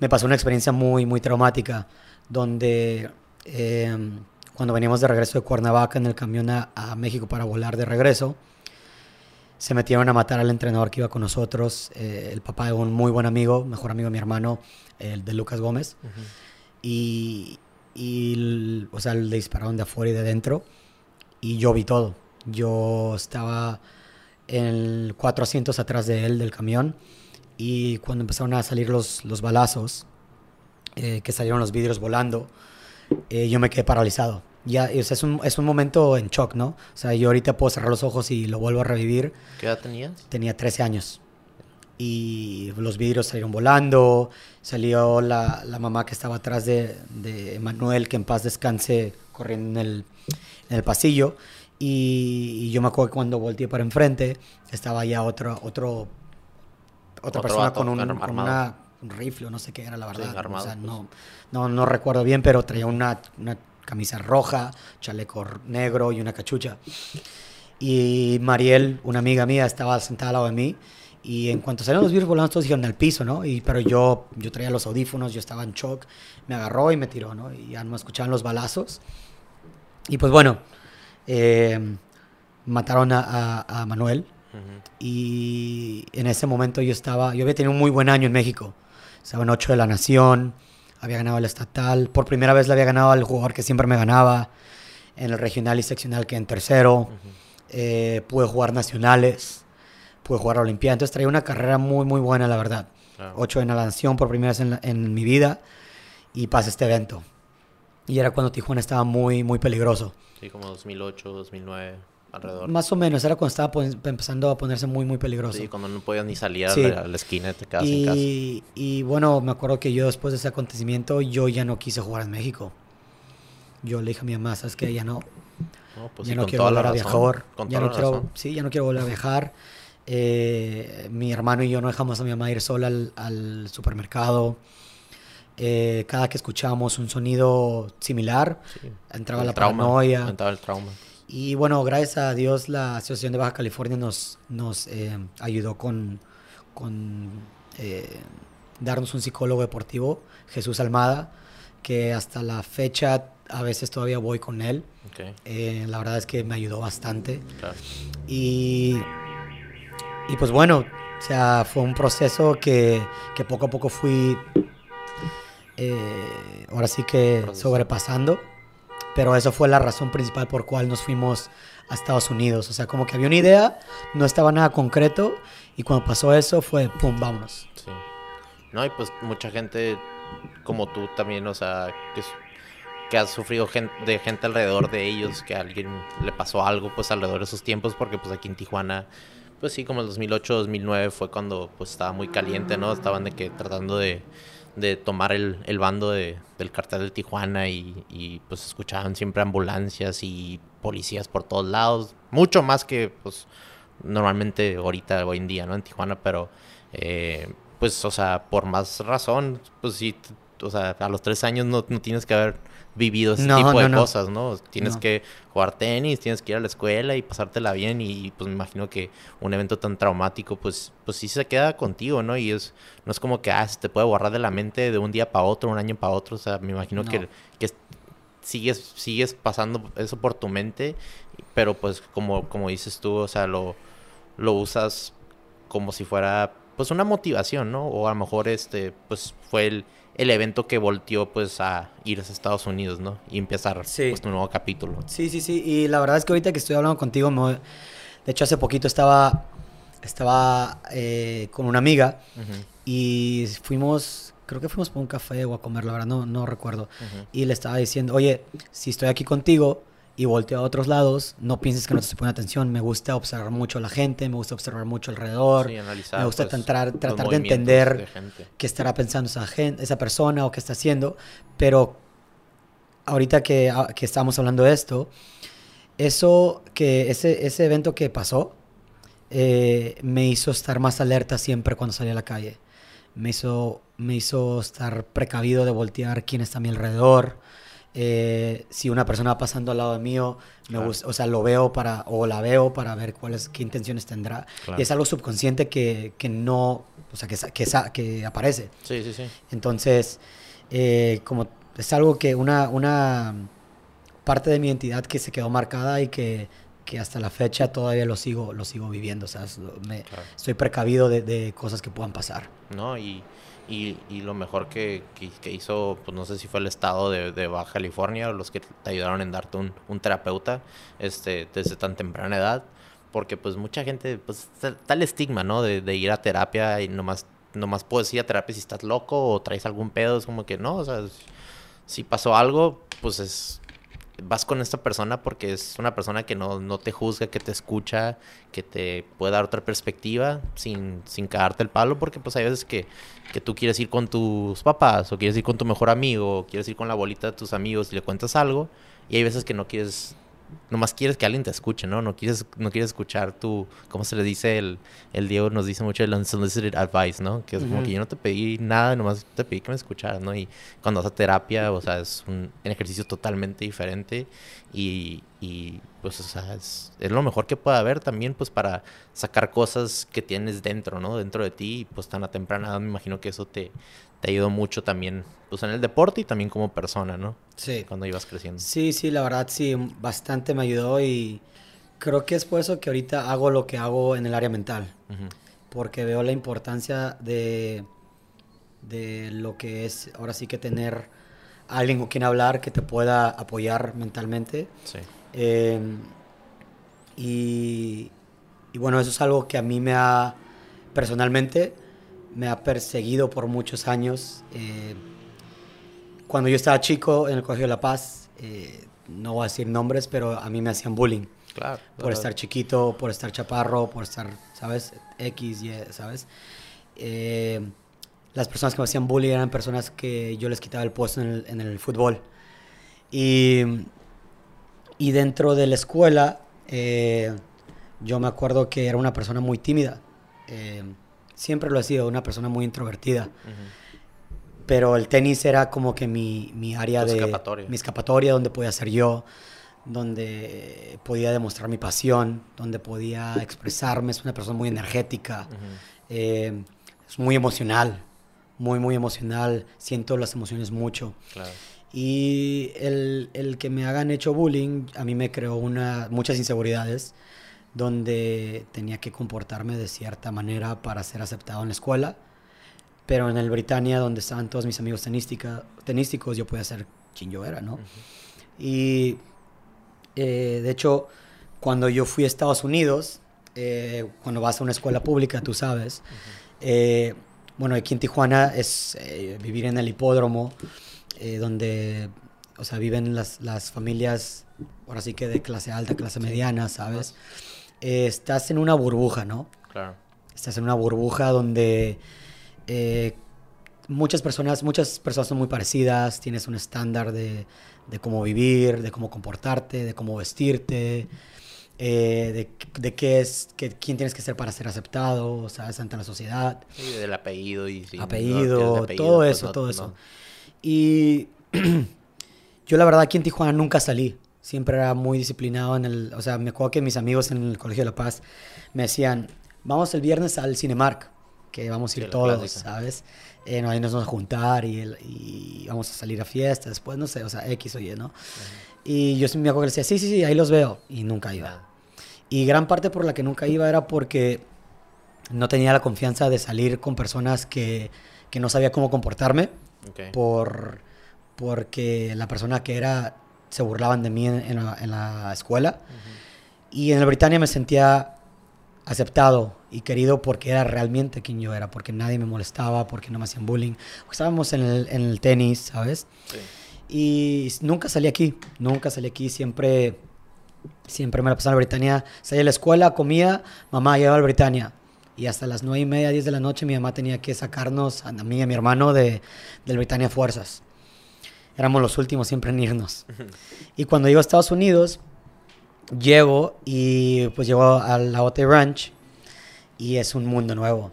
me pasó una experiencia muy, muy traumática, donde eh, cuando veníamos de regreso de Cuernavaca en el camión a, México para volar de regreso, se metieron a matar al entrenador que iba con nosotros, eh, el papá de un muy buen amigo, mejor amigo de mi hermano, el de Lucas Gómez. Y, y, o sea, le dispararon de afuera y de dentro. Y yo vi todo. Yo estaba en cuatro asientos atrás de él del camión y cuando empezaron a salir los, los balazos, eh, que salieron los vidrios volando, eh, yo me quedé paralizado. Ya, o sea, es, un, es un momento en shock, ¿no? O sea, yo ahorita puedo cerrar los ojos y lo vuelvo a revivir. ¿Qué edad tenías? Tenía 13 años. Y los vidrios salieron volando, salió la, la mamá que estaba atrás de, de Manuel, que en paz descanse, corriendo en el, en el pasillo. Y, yo me acuerdo que cuando volteé para enfrente, estaba ya otro, otro otra persona con, un, una, rifle, no sé qué era la verdad. o sea, pues. no, no, no, recuerdo bien, pero traía una, una camisa roja, chaleco negro y una cachucha. Y Mariel, una amiga mía, estaba sentada al lado de mí. Y en cuanto salieron los virus volando, todos dijeron al piso, ¿no? Y, pero yo, yo traía los audífonos, yo estaba en shock. Me agarró y me tiró, ¿no? Y ya no escuchaban los balazos. Y pues bueno, eh, mataron a, a, Manuel. Y en ese momento yo estaba, yo había tenido un muy buen año en México. Estaba en 8 de la Nación, había ganado el estatal. Por primera vez le había ganado al jugador que siempre me ganaba. En el regional y seccional que en tercero. Eh, pude jugar nacionales. Pude jugar a Olimpiada. Entonces traía una carrera muy, muy buena, la verdad. 8 en la Nación por primera vez en, en mi vida. Y pasa este evento. Y era cuando Tijuana estaba muy, muy peligroso. Sí, como 2008, 2009, alrededor. Más o menos, era cuando estaba empezando a ponerse muy, muy peligroso. Sí, cuando no podías ni salir a la esquina, te quedabas y, en casa. Y bueno, me acuerdo que yo después de ese acontecimiento, yo ya no quise jugar en México. Yo le dije a mi mamá, ¿sabes qué? Ya no. no pues ya no quiero volver a viajar. Ya no quiero, sí, ya no quiero volver a viajar. Eh, mi hermano y yo no dejamos a mi mamá ir sola al, al supermercado. Eh, cada que escuchábamos un sonido similar, entraba la paranoia. Entraba el trauma. Y bueno, gracias a Dios la Asociación de Baja California nos, nos eh, ayudó con, con eh, darnos un psicólogo deportivo, Jesús Almada, que hasta la fecha a veces todavía voy con él. la verdad es que me ayudó bastante. Y, y pues bueno, o sea, fue un proceso que, que poco a poco fui eh, ahora sí que sobrepasando. Pero eso fue la razón principal por cual nos fuimos a Estados Unidos. O sea, como que había una idea, no estaba nada concreto y cuando pasó eso fue, ¡pum!, vámonos. Sí. No, y pues mucha gente como tú también, o sea, que, que has sufrido gente, de gente alrededor de ellos, que a alguien le pasó algo, pues alrededor de esos tiempos, porque pues aquí en Tijuana, pues sí, como el 2008, 2009 fue cuando pues estaba muy caliente, ¿no? Estaban de que tratando de de tomar el, el bando de, del cartel de Tijuana y, y, pues escuchaban siempre ambulancias y policías por todos lados, mucho más que pues normalmente ahorita, hoy en día, ¿no? En Tijuana, pero eh, pues, o sea, por más razón, pues sí, o sea, a los tres años no, no tienes que haber vivido ese tipo de cosas, ¿no? Tienes que jugar tenis, tienes que ir a la escuela y pasártela bien y pues me imagino que un evento tan traumático pues pues sí se queda contigo, ¿no? Y es no es como que ah, se te puede borrar de la mente de un día para otro, un año para otro, o sea, me imagino que, que sigues sigues pasando eso por tu mente, pero pues como como dices tú, o sea, lo lo usas como si fuera pues una motivación, ¿no? O a lo mejor este pues fue el el evento que volteó pues a ir a Estados Unidos, ¿no? Y empezar pues, un nuevo capítulo. Sí, sí, sí. Y la verdad es que ahorita que estoy hablando contigo, de hecho hace poquito estaba, estaba eh, con una amiga y fuimos, creo que fuimos por un café o a comer, la verdad no, no recuerdo. Y le estaba diciendo, oye, si estoy aquí contigo, y volteo a otros lados, no pienses que no te estoy poniendo atención. Me gusta observar mucho a la gente, me gusta observar mucho alrededor. me gusta pues, tratar, tratar de entender qué estará pensando esa, gente, esa persona o qué está haciendo. Pero ahorita que, ah, que estamos hablando de esto, eso que ese, ese evento que pasó eh, me hizo estar más alerta siempre cuando salí a la calle. Me hizo, me hizo estar precavido de voltear quién está a mi alrededor eh, si una persona va pasando al lado mío, me gusta, o sea, lo veo para, o la veo para ver cuáles, qué intenciones tendrá. Y es algo subconsciente que, que no, o sea, que, que, que aparece. Sí, sí, sí. Entonces, eh, como es algo que una, una parte de mi identidad que se quedó marcada y que, que hasta la fecha todavía lo sigo, lo sigo viviendo. O sea, me, estoy precavido de, de, cosas que puedan pasar. No, y y, y lo mejor que, que, hizo, pues no sé si fue el estado de, de, Baja California o los que te ayudaron en darte un, un terapeuta este, desde tan temprana edad, porque pues mucha gente, pues el estigma, ¿no? De, de ir a terapia y nomás, nomás puedes ir a terapia si estás loco o traes algún pedo, es como que no, o sea, si pasó algo, pues es vas con esta persona porque es una persona que no, no, te juzga, que te escucha, que te puede dar otra perspectiva sin, sin cagarte el palo, porque pues hay veces que, que, tú quieres ir con tus papás, o quieres ir con tu mejor amigo, o quieres ir con la bolita de tus amigos y le cuentas algo, y hay veces que no quieres nomás quieres que alguien te escuche, ¿no? No quieres, no quieres escuchar tu, ¿cómo se le dice? El, el Diego nos dice mucho el unsolicited advice, ¿no? Que es como que yo no te pedí nada, nomás te pedí que me escucharas, ¿no? Y cuando vas a terapia, o sea, es un, ejercicio totalmente diferente y, y pues, o sea, es, es, lo mejor que puede haber también, pues, para sacar cosas que tienes dentro, ¿no? Dentro de ti y pues tan a temprana edad me imagino que eso te, te ayudó mucho también, pues en el deporte y también como persona, ¿no? Sí. Cuando ibas creciendo. Sí, sí, la verdad sí, bastante me ayudó y creo que es por eso que ahorita hago lo que hago en el área mental. Porque veo la importancia de, de lo que es ahora sí que tener alguien con quien hablar que te pueda apoyar mentalmente. Sí. Em, y, y bueno, eso es algo que a mí me ha personalmente me ha perseguido por muchos años. Eh, cuando yo estaba chico en el Colegio de La Paz, eh, no voy a decir nombres, pero a mí me hacían bullying. Claro. Por estar chiquito, por estar chaparro, por estar, ¿sabes? X, Y, ¿sabes? Eh, las personas que me hacían bullying eran personas que yo les quitaba el puesto en el, fútbol. Y, y, dentro de la escuela, yo me acuerdo que era una persona muy tímida siempre lo he sido, una persona muy introvertida. Pero el tenis era como que mi, mi área de... Escapatoria. Mi escapatoria, donde podía ser yo, donde podía demostrar mi pasión, donde podía expresarme. Es una persona muy energética, eh, es muy emocional, muy, muy emocional. Siento las emociones mucho. Y el, el, que me hagan hecho bullying a mí me creó una, muchas inseguridades donde tenía que comportarme de cierta manera para ser aceptado en la escuela. Pero en el Britannia, donde estaban todos mis amigos tenísticos, yo podía ser quien yo era, ¿no? Y eh, de hecho, cuando yo fui a Estados Unidos, eh, cuando vas a una escuela pública, tú sabes, eh, bueno, aquí en Tijuana es vivir en el hipódromo, donde, o sea, viven las, las, familias, ahora sí que de clase alta, clase mediana, ¿sabes? Eh, estás en una burbuja, ¿no? Claro. Estás en una burbuja donde eh, muchas personas, muchas personas son muy parecidas, tienes un estándar de, cómo vivir, de cómo comportarte, de cómo vestirte, eh, de, qué es, quién tienes que ser para ser aceptado, ¿sabes? Ante la sociedad. Sí, del apellido y... apellido, todo eso, todo eso. Y yo la verdad aquí en Tijuana nunca salí siempre era muy disciplinado en el, o sea, me acuerdo que mis amigos en el Colegio de La Paz me decían, vamos el viernes al Cinemark, que vamos a ir todos, ¿sabes? Eh, ahí nos vamos a juntar y, y, vamos a salir a fiesta, después, no sé, o sea, X o Y, ¿no? Y yo me acuerdo que decía, sí, sí, sí, ahí los veo, y nunca iba. Y gran parte por la que nunca iba era porque no tenía la confianza de salir con personas que, que no sabía cómo comportarme, por, porque la persona que era se burlaban de mí en, la, escuela. Y en el Britannia me sentía aceptado y querido porque era realmente quien yo era, porque nadie me molestaba, porque no me hacían bullying. Estábamos en el, en el tenis, ¿sabes? Y nunca salí aquí, nunca salí aquí, siempre, siempre me la pasaba en la Britannia. Salía de la escuela, comía, mamá llevaba al Britannia. Y hasta las nueve y media, diez de la noche, mi mamá tenía que sacarnos a mí y a mi hermano de, del Britannia Fuerzas éramos los últimos siempre en irnos. Y cuando llego a Estados Unidos, llego y pues llego a la OT Ranch y es un mundo nuevo.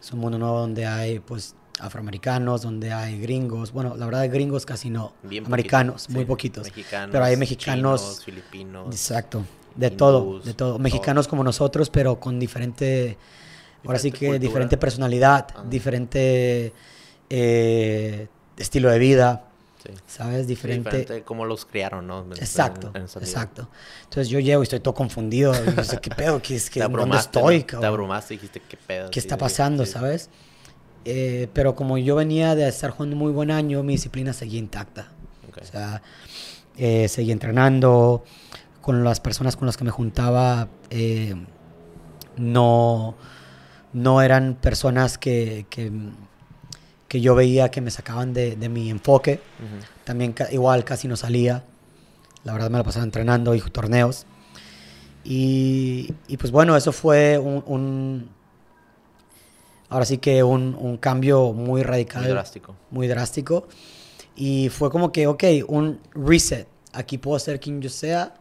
Es un mundo nuevo donde hay pues afroamericanos, donde hay gringos. Bueno, la verdad gringos casi no. Americanos, muy poquitos. pero hay mexicanos. filipinos. Exacto. De todo, de todo. Mexicanos como nosotros, pero con diferente, ahora sí que diferente personalidad, diferente eh, estilo de vida. ¿Sabes? Diferente. diferente cómo los criaron, ¿no? Exacto, exacto. Entonces yo llego y estoy todo confundido. Y sé, ¿qué pedo? ¿Qué, es, que, ¿Dónde estoy? Te abrumaste y dijiste, ¿qué pedo? ¿Qué está pasando, sabes? Eh, pero como yo venía de estar jugando muy buen año, mi disciplina seguía intacta. O sea, eh, seguía entrenando. Con las personas con las que me juntaba, eh, no, no eran personas que, que que yo veía que me sacaban de, de mi enfoque. También igual casi no salía. La verdad me la pasaba entrenando y torneos. Y, y pues bueno, eso fue un, un ahora sí que un, un, cambio muy radical. Muy drástico. Muy drástico. Y fue como que, ok, un reset. Aquí puedo ser quien yo sea.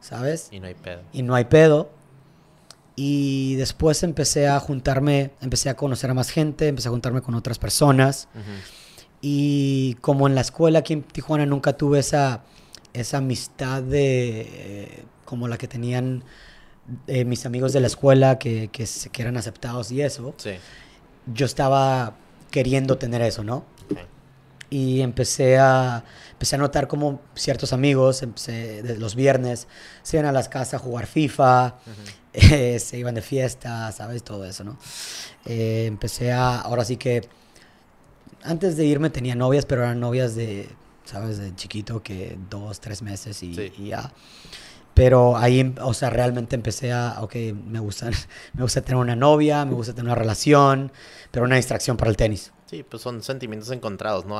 ¿sabes? Y no hay pedo. Y no hay pedo. Y después empecé a juntarme, empecé a conocer a más gente, empecé a juntarme con otras personas. Y como en la escuela aquí en Tijuana nunca tuve esa, esa amistad de eh, como la que tenían eh, mis amigos de la escuela que, que, que, eran aceptados y eso. Sí. Yo estaba queriendo tener eso, ¿no? Y empecé a, empecé a notar como ciertos amigos, empecé, de los viernes, se iban a las casas a jugar FIFA, eh, se iban de fiesta, ¿sabes? Todo eso, ¿no? Eh, empecé a, ahora sí que, antes de irme tenía novias, pero eran novias de, ¿sabes? De chiquito, que dos, tres meses y, y ya. Pero ahí, o sea, realmente empecé a, ok, me gusta, me gusta tener una novia, me gusta tener una relación, pero una distracción para el tenis. Sí, pues son sentimientos encontrados, ¿no?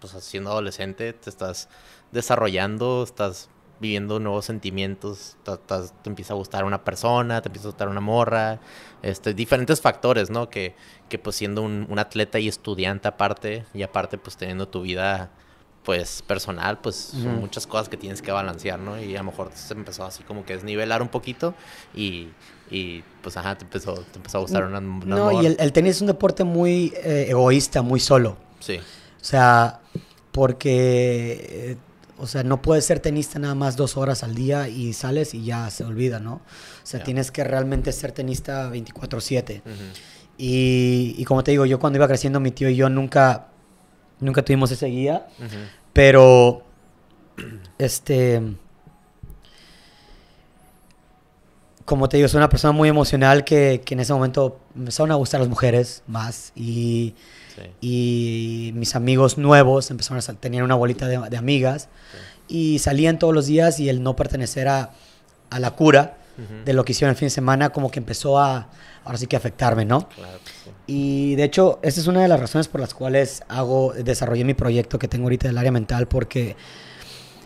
pues siendo adolescente te estás desarrollando, estás viviendo nuevos sentimientos, te, empieza a gustar una persona, te empieza a gustar una morra, este, diferentes factores, ¿no? Que, que pues siendo un, un, atleta y estudiante aparte, y aparte pues teniendo tu vida pues personal, pues son muchas cosas que tienes que balancear, ¿no? Y a lo mejor se empezó así como que desnivelar un poquito y, y pues ajá, te empezó, te empezó a gustar una, una No, y el, el, tenis es un deporte muy eh, egoísta, muy solo. Sí. O sea, porque, eh, o sea, no puedes ser tenista nada más dos horas al día y sales y ya se olvida, ¿no? O sea, tienes que realmente ser tenista 24/7. y, y, como te digo, yo cuando iba creciendo, mi tío y yo nunca, nunca tuvimos ese guía, pero, este, como te digo, soy una persona muy emocional que, que en ese momento me empezaron a gustar las mujeres más y y mis amigos nuevos empezaron a tener una bolita de, amigas y salían todos los días y el no pertenecer a, a la cura de lo que hicieron el fin de semana como que empezó a, ahora sí que afectarme, ¿no? Y de hecho, esa es una de las razones por las cuales hago, desarrollé mi proyecto que tengo ahorita del área mental porque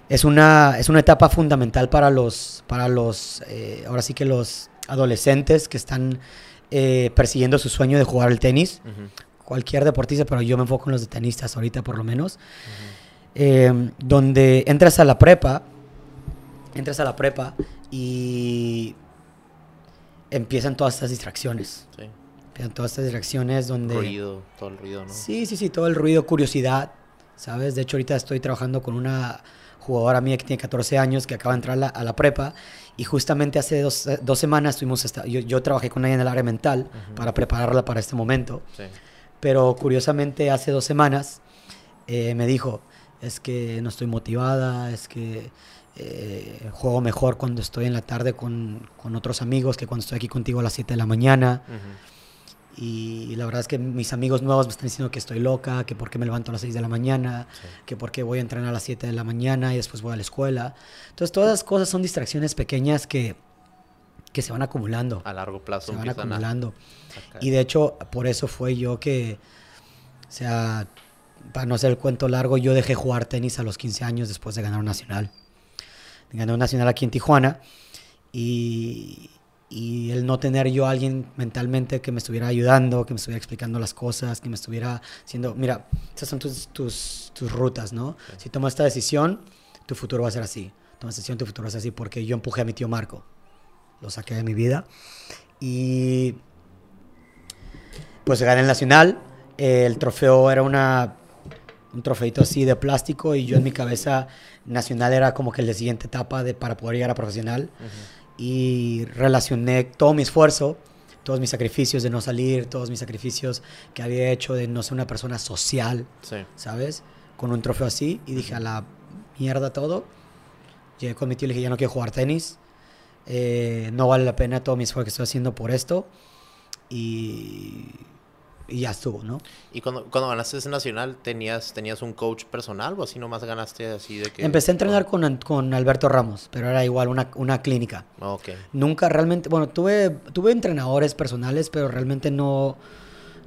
es una, es una etapa fundamental para los, para los eh, ahora sí que los adolescentes que están eh, persiguiendo su sueño de jugar al tenis, cualquier deportista, pero yo me enfoco en los de tenistas ahorita por lo menos, eh, donde entras a la prepa, entras a la prepa y empiezan todas estas distracciones. Sí. Empiezan todas estas distracciones donde... Ruido, todo el ruido, ¿no? Sí, sí, sí, todo el ruido, curiosidad, ¿sabes? De hecho, ahorita estoy trabajando con una jugadora mía que tiene 14 años, que acaba de entrar a la, prepa, y justamente hace dos, dos semanas estuvimos, yo, yo, trabajé con ella en el área mental para prepararla para este momento. Sí. Pero curiosamente hace dos semanas eh, me dijo, es que no estoy motivada, es que eh, juego mejor cuando estoy en la tarde con, con, otros amigos que cuando estoy aquí contigo a las 7 de la mañana. Y la verdad es que mis amigos nuevos me están diciendo que estoy loca, que por qué me levanto a las 6 de la mañana, que por qué voy a entrenar a las 7 de la mañana y después voy a la escuela. Entonces todas las cosas son distracciones pequeñas que, que se van acumulando. A largo plazo. Se van acumulando. Y de hecho, por eso fue yo que, o sea, para no hacer el cuento largo, yo dejé jugar tenis a los 15 años después de ganar un nacional. Gané un nacional aquí en Tijuana y, y el no tener yo a alguien mentalmente que me estuviera ayudando, que me estuviera explicando las cosas, que me estuviera diciendo, mira, esas son tus, tus, tus rutas, ¿no? Si tomas esta decisión, tu futuro va a ser así. Tomas decisión, tu futuro va a ser así, porque yo empujé a mi tío Marco. Lo saqué de mi vida. Y pues gané el nacional. el trofeo era una, un trofeito así de plástico y yo en mi cabeza nacional era como que la siguiente etapa de, para poder llegar a profesional. Y relacioné todo mi esfuerzo, todos mis sacrificios de no salir, todos mis sacrificios que había hecho de no ser una persona social, ¿sabes? Con un trofeo así y dije a la mierda todo. Llegué con mi tío y le dije, ya no quiero jugar tenis. Eh, no vale la pena todo mi esfuerzo que estoy haciendo por esto. Y y ya estuvo, ¿no? ¿Y cuando, cuando ganaste ese nacional, ¿tenías, tenías un coach personal o así nomás ganaste así de que...? Empecé a entrenar con, con Alberto Ramos, pero era igual una, una clínica. Ok. Nunca realmente, bueno, tuve, tuve entrenadores personales, pero realmente no,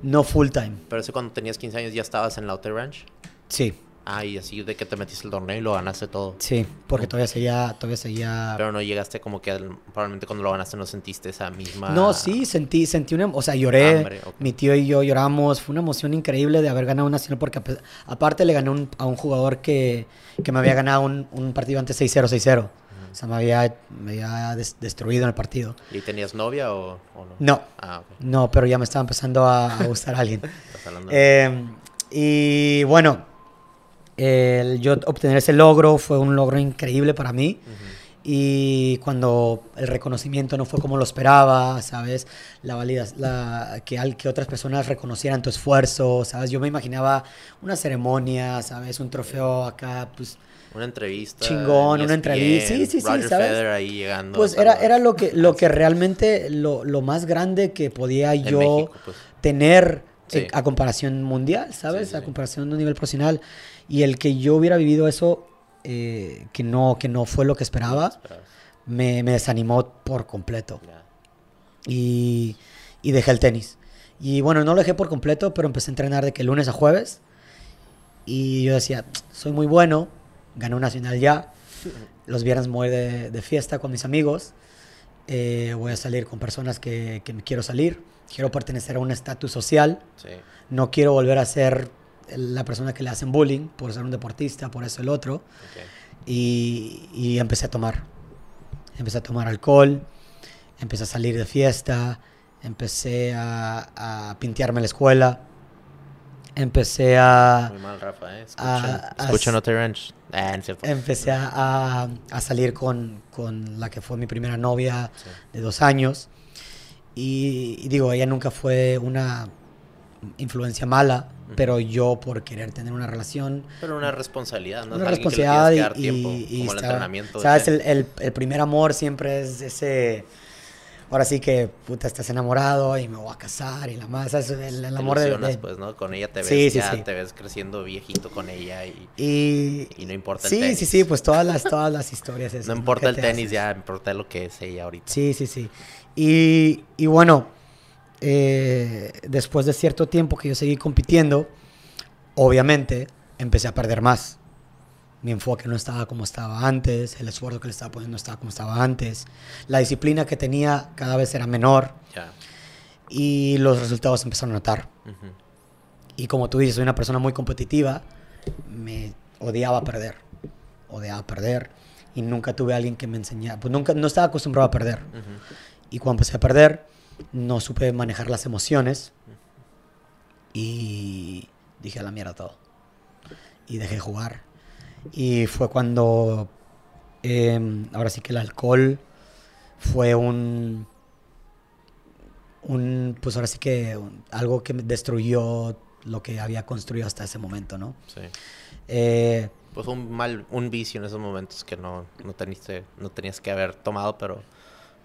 no full time. ¿Pero ese cuando tenías 15 años ya estabas en la Outer Ranch? Sí. Ah, y así de que te metiste el torneo y lo ganaste todo. Sí, porque todavía seguía, todavía seguía... Pero no llegaste como que probablemente cuando lo ganaste no sentiste esa misma... No, sí, sentí, sentí una... O sea, lloré. Mi tío y yo lloramos. Fue una emoción increíble de haber ganado una nacional porque aparte le gané a un jugador que, que me había ganado un, un partido antes 6-0, 6-0. O sea, me había, me había destruido en el partido. ¿Y tenías novia o, no? No. Ah, no, pero ya me estaba empezando a, gustar a alguien. Em, y bueno, el, yo obtener ese logro fue un logro increíble para mí. Y cuando el reconocimiento no fue como lo esperaba, ¿sabes? La valida, la, que, al, que otras personas reconocieran tu esfuerzo, ¿sabes? Yo me imaginaba una ceremonia, ¿sabes? Un trofeo acá, pues... Una entrevista. Chingón, una entrevista. Sí, sí, sí, ¿sabes? Federer ahí llegando. Pues era, era lo que, lo que realmente, lo, lo más grande que podía yo pues. tener a comparación mundial, ¿sabes? a comparación de un nivel profesional. Y el que yo hubiera vivido eso eh, que, no, que no fue lo que esperaba, me, me desanimó por completo. Y, y, dejé el tenis. Y bueno, no lo dejé por completo, pero empecé a entrenar de que lunes a jueves. Y yo decía, soy muy bueno, gané un nacional ya. Los viernes me voy de, de fiesta con mis amigos. Eh, voy a salir con personas que, que quiero salir. Quiero pertenecer a un estatus social. No quiero volver a ser la persona que le hacen bullying por ser un deportista, por eso el otro. Y, y, empecé a tomar. Empecé a tomar alcohol, empecé a salir de fiesta, empecé a, a pintearme la escuela. Empecé a... Muy mal, Rafa, ¿eh? Escucha, No Te Ranch. Ah, empecé a, a, salir con, con, la que fue mi primera novia de dos años. Y, y, digo, ella nunca fue una influencia mala, pero yo por querer tener una relación. Pero una responsabilidad, ¿no? Una responsabilidad y, y, como el entrenamiento. ¿Sabes? El, el, el, primer amor siempre es ese. Ahora sí que, puta, estás enamorado y me voy a casar y la más, ¿sabes? El, el amor de, de, pues, ¿no? Con ella te ves ya, te ves creciendo viejito con ella y, y, no importa el sí, tenis. Sí, sí, sí, pues todas las, todas las historias. no importa el tenis, ya importa lo que es ella ahorita. Sí, sí, sí. Y, y bueno, eh, después de cierto tiempo que yo seguí compitiendo, obviamente empecé a perder más. Mi enfoque no estaba como estaba antes, el esfuerzo que le estaba poniendo no estaba como estaba antes, la disciplina que tenía cada vez era menor y los resultados empezaron a notar. Y como tú dices, soy una persona muy competitiva, me odiaba perder, odiaba perder y nunca tuve a alguien que me enseñara, pues nunca, no estaba acostumbrado a perder. Y cuando empecé a perder, no supe manejar las emociones y dije a la mierda todo. Y dejé jugar. Y fue cuando, em, ahora sí que el alcohol fue un, un pues ahora sí que algo que destruyó lo que había construido hasta ese momento, ¿no? Sí. Eh, pues un mal, un vicio en esos momentos que no, no, no tenías que haber tomado, pero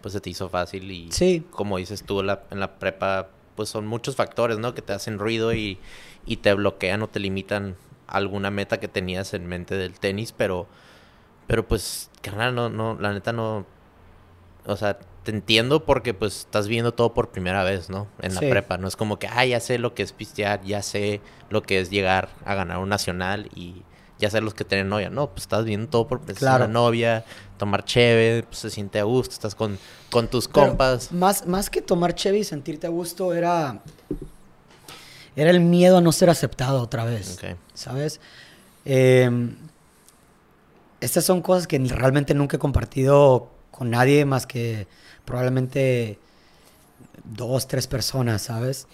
pues se te hizo fácil y sí. como dices tú en la prepa, pues son muchos factores, ¿no? Que te hacen ruido y, y te bloquean o te limitan alguna meta que tenías en mente del tenis, pero, pero pues, carnal, no, no, la neta no, o sea, te entiendo porque pues estás viendo todo por primera vez, ¿no? En la prepa, no es como que, ah, ya sé lo que es pistear, ya sé lo que es llegar a ganar un nacional y ya sé los que tienen novia, no, pues estás viendo todo por primera la novia, tomar cheve, pues se siente a gusto, estás con, con tus compas. Más, más que tomar cheve y sentirte a gusto era era el miedo a no ser aceptado otra vez. ¿Sabes? Em, estas son cosas que realmente nunca he compartido con nadie más que probablemente dos, tres personas, ¿sabes?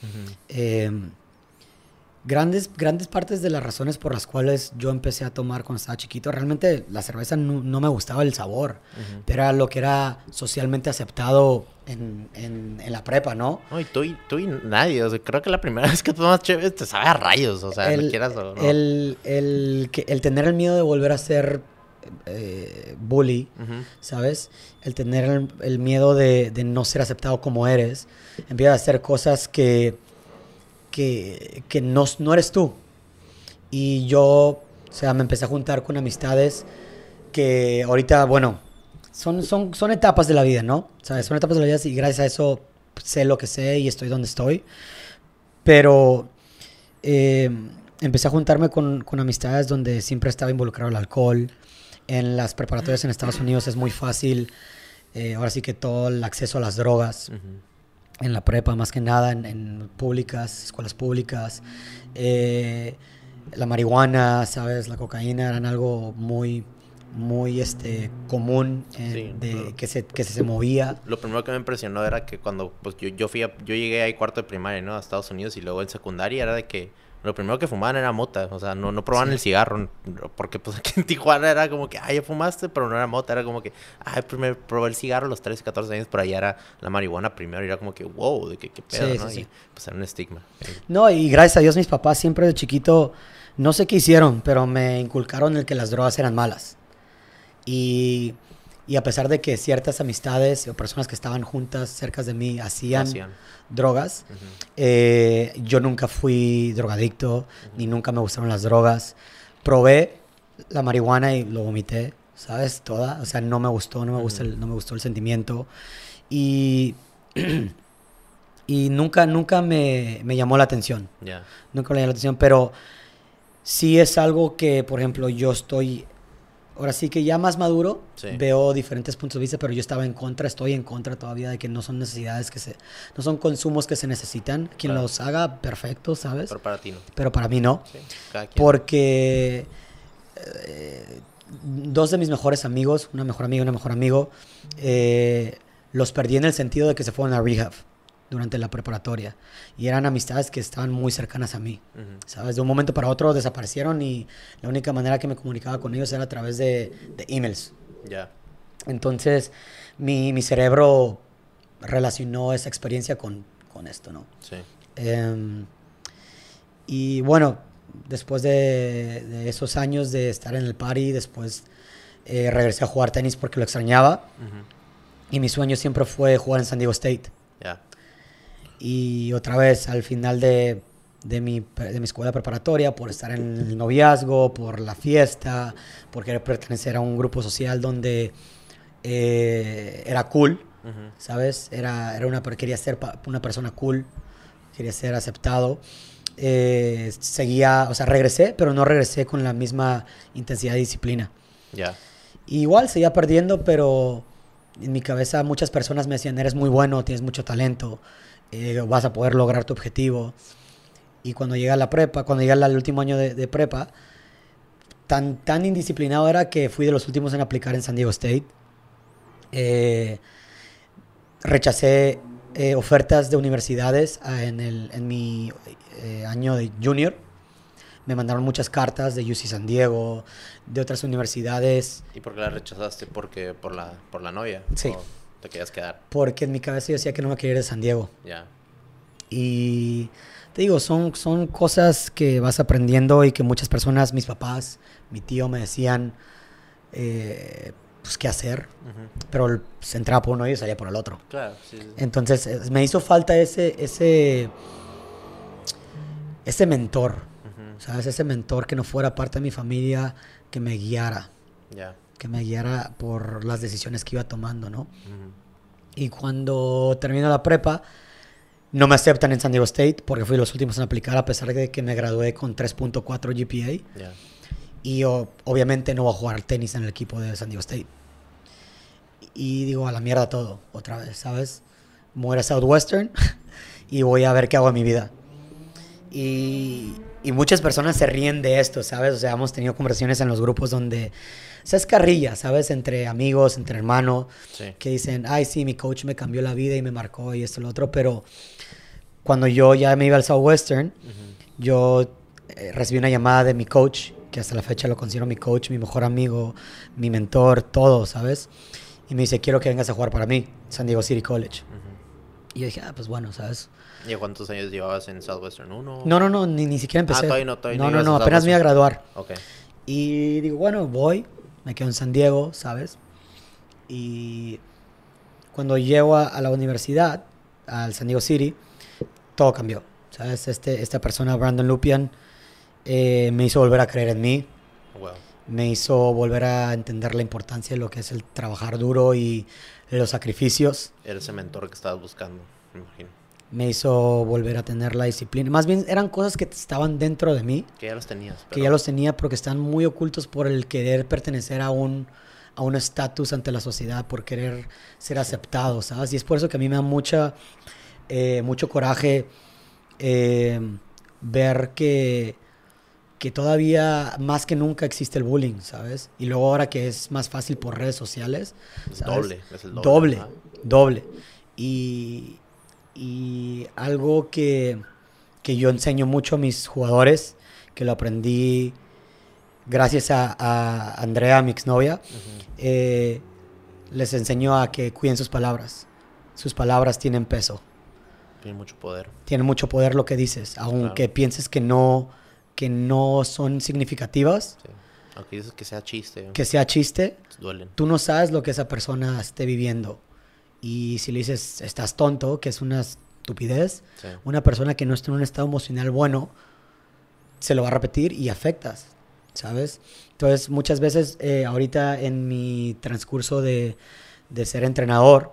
Grandes, grandes partes de las razones por las cuales yo empecé a tomar cuando estaba chiquito, realmente la cerveza no, me gustaba el sabor, pero era lo que era socialmente aceptado en, en, la prepa, ¿no? No, y tú y, tú y nadie, o sea, creo que la primera vez que tomas chévere te sabe a rayos, o sea, el, quieras o no. El, el, el tener el miedo de volver a ser eh, bully, ¿sabes? El tener el, el miedo de, de, no ser aceptado como eres, empieza a hacer cosas que que, que no, no eres tú. Y yo, o sea, me empecé a juntar con amistades que ahorita, bueno, son, son, son etapas de la vida, ¿no? ¿Sabes? Son etapas de la vida y gracias a eso sé lo que sé y estoy donde estoy. Pero eh, empecé a juntarme con, con, amistades donde siempre estaba involucrado el alcohol. En las preparatorias en Estados Unidos es muy fácil, eh, ahora sí que todo el acceso a las drogas en la prepa, más que nada, en, públicas, escuelas públicas. Eh, la marihuana, ¿sabes? La cocaína eran algo muy, muy este común eh, de, que, se, que se movía. Lo primero que me impresionó era que cuando pues, yo, yo fui yo llegué ahí cuarto de primaria, ¿no? A Estados Unidos y luego en secundaria era de que lo primero que fumaban era mota, o sea, no, no probaban el cigarro, porque pues aquí en Tijuana era como que, ay, ya fumaste, pero no era mota, era como que, ay, primero probé el cigarro a los 13, 14 años, pero allá era la marihuana primero, y era como que, wow, de qué, qué pedo, ¿no? y pues era un estigma. No, y gracias a Dios mis papás siempre de chiquito, no sé qué hicieron, pero me inculcaron el que las drogas eran malas. Y, y a pesar de que ciertas amistades o personas que estaban juntas cerca de mí hacían drogas. Eh, yo nunca fui drogadicto, ni nunca me gustaron las drogas. Probé la marihuana y lo vomité, ¿sabes? Toda. O sea, no me gustó, no me, gusta el, no me gustó el sentimiento. Y, y nunca, nunca me, me llamó la atención. Nunca me llamó la atención, pero sí es algo que, por ejemplo, yo estoy ahora sí que ya más maduro, veo diferentes puntos de vista, pero yo estaba en contra, estoy en contra todavía de que no son necesidades que se, no son consumos que se necesitan. Quien los haga, perfecto, ¿sabes? Pero para ti no. Pero para mí no. Porque eh, dos de mis mejores amigos, una mejor amiga y un mejor amigo, eh, los perdí en el sentido de que se fueron a rehab durante la preparatoria. Y eran amistades que estaban muy cercanas a mí. ¿Sabes? De un momento para otro desaparecieron y la única manera que me comunicaba con ellos era a través de, de emails. Ya. Entonces, mi, mi, cerebro relacionó esa experiencia con, con esto, ¿no? Sí. Em, y bueno, después de, de, esos años de estar en el party, después eh, regresé a jugar tenis porque lo extrañaba. Y mi sueño siempre fue jugar en San Diego State. Ya. Y otra vez, al final de, de, mi, de mi escuela preparatoria, por estar en el noviazgo, por la fiesta, por querer pertenecer a un grupo social donde eh, era cool, ¿sabes? Era, era una, quería ser una persona cool, quería ser aceptado. Eh, seguía, o sea, regresé, pero no regresé con la misma intensidad y disciplina. Ya. Igual seguía perdiendo, pero en mi cabeza muchas personas me decían, eres muy bueno, tienes mucho talento. Eh, vas a poder lograr tu objetivo. Y cuando llega la prepa, cuando llega el último año de, prepa, tan, tan indisciplinado era que fui de los últimos en aplicar en San Diego State. Eh, rechacé eh, ofertas de universidades ah, en, el, en mi año de junior. Me mandaron muchas cartas de UC San Diego, de otras universidades. ¿Y por qué las rechazaste? Porque por la, por la novia. Sí te querías quedar? Porque en mi cabeza yo decía que no me quería ir de San Diego. Ya. Y te digo, son, son cosas que vas aprendiendo y que muchas personas, mis papás, mi tío me decían, eh, pues qué hacer. Pero se entraba por uno y salía por el otro. Claro, sí, Entonces me hizo falta ese, ese, ese mentor. ¿Sabes? Ese mentor que no fuera parte de mi familia, que me guiara. Ya que me guiara por las decisiones que iba tomando, ¿no? Y cuando termino la prepa, no me aceptan en San Diego State porque fui los últimos en aplicar a pesar de que me gradué con 3.4 GPA. Y obviamente no voy a jugar tenis en el equipo de San Diego State. Y digo, a la mierda todo, otra vez, ¿sabes? Muere Southwestern y voy a ver qué hago en mi vida. Y, y muchas personas se ríen de esto, ¿sabes? O sea, hemos tenido conversaciones en los grupos donde esa es carrilla, ¿sabes? Entre amigos, entre hermanos, que dicen, ay, sí, mi coach me cambió la vida y me marcó y esto y lo otro, pero cuando yo ya me iba al Southwestern, yo eh, recibí una llamada de mi coach, que hasta la fecha lo considero mi coach, mi mejor amigo, mi mentor, todo, ¿sabes? Y me dice, quiero que vengas a jugar para mí, San Diego City College. Y yo dije, ah, pues bueno, ¿sabes? ¿Y cuántos años llevabas en Southwestern? ¿Uno? No, no, no, ni, ni siquiera empecé. Ah, todavía no, todavía no, no, no, apenas me iba a graduar. Ok. Y digo, bueno, voy, me quedo en San Diego, ¿sabes? Y cuando llego a, la universidad, al San Diego City, todo cambió. ¿Sabes? Este, esta persona, Brandon Lupian, eh, me hizo volver a creer en mí. Me hizo volver a entender la importancia de lo que es el trabajar duro y los sacrificios. Era ese mentor que estabas buscando, me imagino. Me hizo volver a tener la disciplina. Más bien eran cosas que estaban dentro de mí. Que ya los tenías. Que ya los tenía porque están muy ocultos por el querer pertenecer a un a un estatus ante la sociedad, por querer ser aceptado, ¿sabes? Y es por eso que a mí me da mucha, eh, mucho coraje eh, ver que que todavía más que nunca existe el bullying, ¿sabes? Y luego ahora que es más fácil por redes sociales. doble, es el doble. Doble, doble. Y, y algo que, que, yo enseño mucho a mis jugadores, que lo aprendí gracias a, Andrea, mi exnovia, eh, les enseño a que cuiden sus palabras. Sus palabras tienen peso. Tienen mucho poder. Tienen mucho poder lo que dices, aunque pienses que no, que no son significativas. Aunque dices que sea chiste. Que sea chiste. Duelen. Tú no sabes lo que esa persona esté viviendo. Y si le dices, estás tonto, que es una estupidez, una persona que no está en un estado emocional bueno, se lo va a repetir y afectas, ¿sabes? Entonces, muchas veces, eh, ahorita en mi transcurso de, de ser entrenador,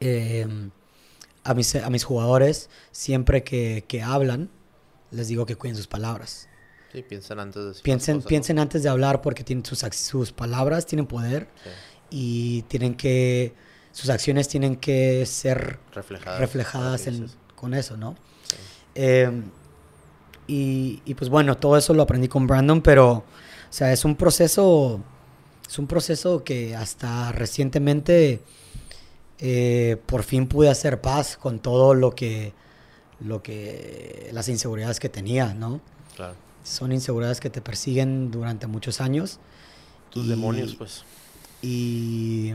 eh, a, mis, a mis jugadores, siempre que, que, hablan, les digo que cuiden sus palabras. Sí, piensen antes de piensen, piensen antes de hablar porque tienen sus, sus palabras tienen poder y tienen que sus acciones tienen que ser reflejadas, reflejadas con eso, ¿no? Eh, y, y, pues bueno, todo eso lo aprendí con Brandon, pero, o sea, es un proceso, es un proceso que hasta recientemente eh, por fin pude hacer paz con todo lo que, lo que, las inseguridades que tenía, ¿no? Claro. Son inseguridades que te persiguen durante muchos años. Tus demonios, pues. Y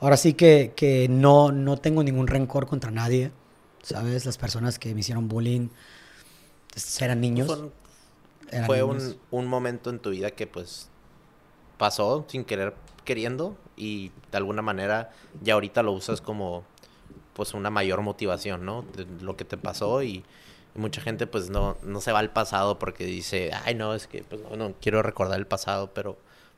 Ahora sí que, que no, no tengo ningún rencor contra nadie, ¿sabes? Las personas que me hicieron bullying pues, eran niños. Fue, Un, un, momento en tu vida que pues pasó sin querer queriendo y de alguna manera ya ahorita lo usas como pues una mayor motivación, ¿no? De lo que te pasó y, mucha gente pues no, no se va al pasado porque dice, ay no, es que pues no quiero recordar el pasado, pero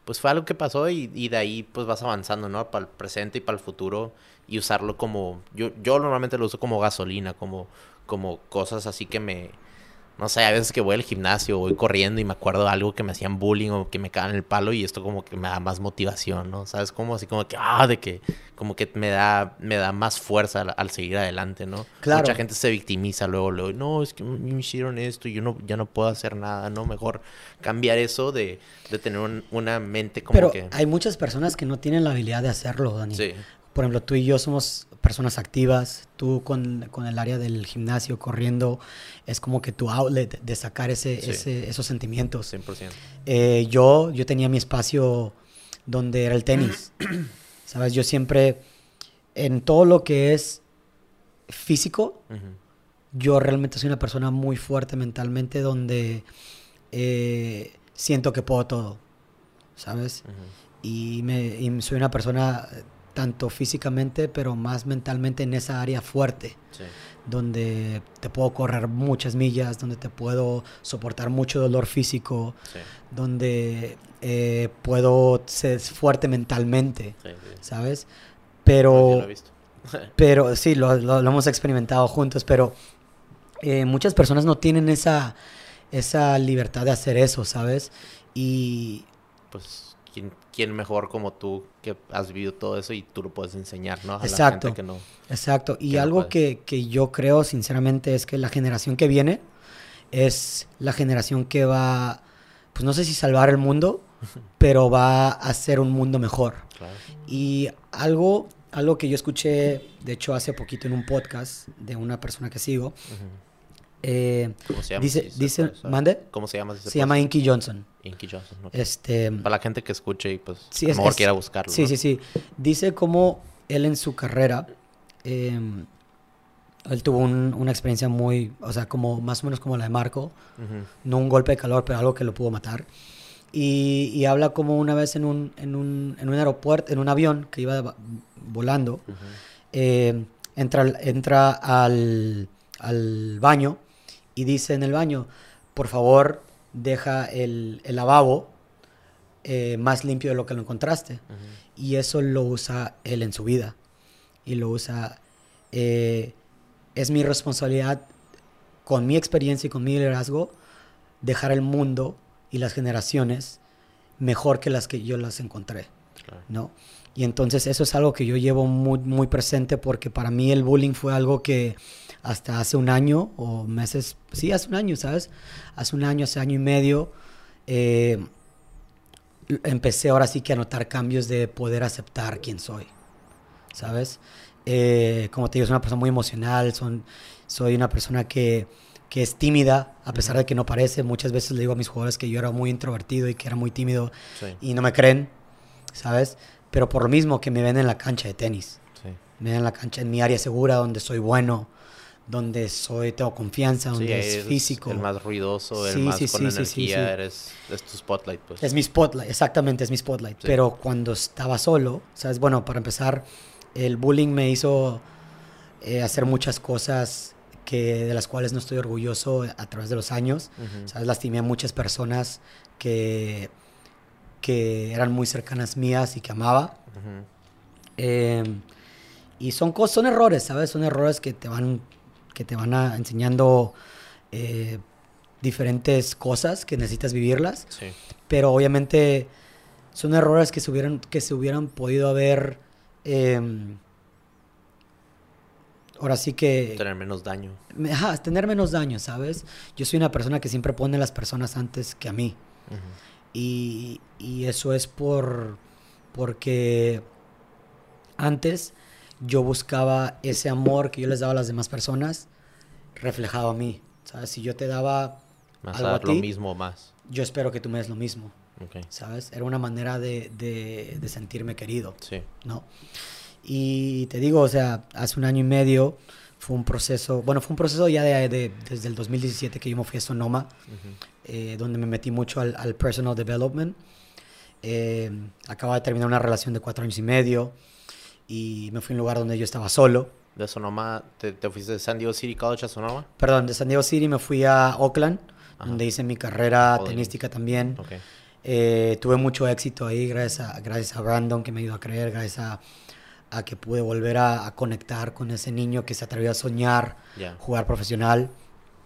pues fue algo que pasó y, de ahí pues vas avanzando, ¿no? Para el presente y para el futuro y usarlo como, yo, yo normalmente lo uso como gasolina, como, como cosas así que me, no sé, a veces que voy al gimnasio, voy corriendo y me acuerdo de algo que me hacían bullying o que me cagan el palo y esto como que me da más motivación, ¿no? ¿Sabes? Como así como que, ah, de que, como que me da, me da más fuerza al, seguir adelante, ¿no? Claro. Mucha gente se victimiza luego, luego, no, es que me hicieron esto y yo no, ya no puedo hacer nada, ¿no? Mejor cambiar eso de, de tener una mente como Pero que... hay muchas personas que no tienen la habilidad de hacerlo, Dani. Sí. Por ejemplo, tú y yo somos personas activas, tú con, con, el área del gimnasio corriendo, es como que tu outlet de sacar ese, ese esos sentimientos. 100%. Eh, yo, yo tenía mi espacio donde era el tenis, ¿sabes? Yo siempre, en todo lo que es físico, yo realmente soy una persona muy fuerte mentalmente donde eh, siento que puedo todo, ¿sabes? y, me, y soy una persona tanto físicamente, pero más mentalmente en esa área fuerte, donde te puedo correr muchas millas, donde te puedo soportar mucho dolor físico, donde eh, puedo ser fuerte mentalmente, ¿sabes? Pero, pero sí, lo, lo, hemos experimentado juntos, pero eh, muchas personas no tienen esa, esa libertad de hacer eso, ¿sabes? Y... Pues quién, mejor como tú que has vivido todo eso y tú lo puedes enseñar, ¿no? A exacto. La gente que no, exacto. Y algo que, que, yo creo sinceramente es que la generación que viene es la generación que va, pues no sé si salvar el mundo, pero va a hacer un mundo mejor. Y algo, algo que yo escuché, de hecho, hace poquito en un podcast de una persona que sigo, eh, ¿Cómo se llama? Dice, dice ¿mande? ¿Cómo se llama? Se llama Inky Johnson. Inky Johnson. Este, Para la gente que escuche y pues sí, a lo mejor quiera buscarlo. Sí, sí, sí. Dice cómo él en su carrera, em, él tuvo una experiencia muy, o sea, como más o menos como la de Marco. No un golpe de calor, pero algo que lo pudo matar. Y, y habla como una vez en un, en un, en un aeropuerto, en un avión que iba volando, eh, entra, entra al, al baño y dice en el baño, por favor, deja el, el lavabo eh, más limpio de lo que lo encontraste. Y eso lo usa él en su vida. Y lo usa... Eh, es mi responsabilidad, con mi experiencia y con mi liderazgo, dejar el mundo y las generaciones mejor que las que yo las encontré. ¿no? Y entonces eso es algo que yo llevo muy, muy presente porque para mí el bullying fue algo que hasta hace un año o meses, sí, hace un año, ¿sabes? Hace un año, hace año y medio, eh, empecé ahora sí que a notar cambios de poder aceptar quién soy, ¿sabes? Eh, como te digo, soy una persona muy emocional, son, soy una persona que, que es tímida, a pesar de que no parece. Muchas veces le digo a mis jugadores que yo era muy introvertido y que era muy tímido y no me creen, ¿sabes? Pero por lo mismo que me ven en la cancha de tenis. Me ven en la cancha, en mi área segura, donde soy bueno, donde soy, tengo confianza, donde es físico. El más ruidoso, el más con energía, eres, es tu spotlight, pues. Es mi spotlight, exactamente, es mi spotlight. Pero cuando estaba solo, ¿sabes? Bueno, para empezar, el bullying me hizo eh, hacer muchas cosas que, de las cuales no estoy orgulloso a través de los años. ¿Sabes? Lastimé a muchas personas que, que eran muy cercanas mías y que amaba. Em, y son, cosas, son errores, ¿sabes? Son errores que te van que te van a, enseñando eh, diferentes cosas que necesitas vivirlas. Pero obviamente son errores que se hubieran, que se hubieran podido haber... Em, ahora sí que... Tener menos daño. Ajá, tener menos daño, ¿sabes? Yo soy una persona que siempre pone a las personas antes que a mí. Y, y, eso es por... Porque antes yo buscaba ese amor que yo les daba a las demás personas reflejado a mí. ¿Sabes? Si yo te daba algo a ti, lo mismo más. Yo espero que tú me des lo mismo. ¿Sabes? Era una manera de, de, sentirme querido. Sí. ¿No? Y te digo, o sea, hace un año y medio fue un proceso, bueno, fue un proceso ya de, desde el 2017 que yo me fui a Sonoma, eh, donde me metí mucho al, al personal development. Eh, acababa de terminar una relación de cuatro años y medio y me fui a un lugar donde yo estaba solo. ¿De Sonoma te, te fuiste de San Diego City College a Sonoma? Perdón, de San Diego City me fui a Oakland, donde hice mi carrera tenística también. Eh, tuve mucho éxito ahí gracias a, gracias a Brandon que me ayudó a creer, gracias a, a que pude volver a, conectar con ese niño que se atrevió a soñar, jugar profesional.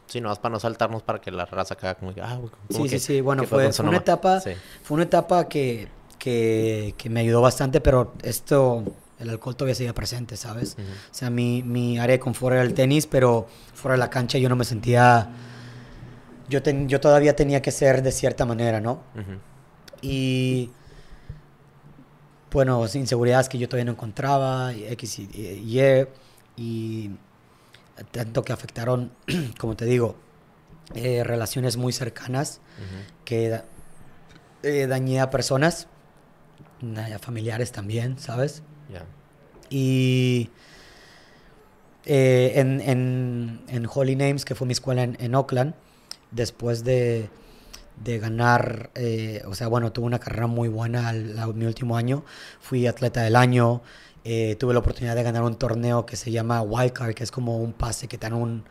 Sí, no, para no saltarnos para que la raza caiga como, ah, Sí, sí, sí, bueno, fue, fue, una etapa, fue una etapa que, que, que me ayudó bastante, pero esto el alcohol todavía seguía presente, ¿sabes? O sea, mi, mi, área de confort era el tenis, pero fuera de la cancha yo no me sentía... Yo, yo todavía tenía que ser de cierta manera, ¿no? Y... Bueno, inseguridades que yo todavía no encontraba, X y Y, y tanto que afectaron, como te digo, eh, relaciones muy cercanas que eh, dañé a personas, a familiares también, ¿sabes? Y eh, en, en, en, Holy Names, que fue mi escuela en, en Oakland, después de, de ganar, eh, o sea, bueno, tuve una carrera muy buena al, mi último año, fui atleta del año, eh, tuve la oportunidad de ganar un torneo que se llama Wildcard, que es como un pase que te dan un,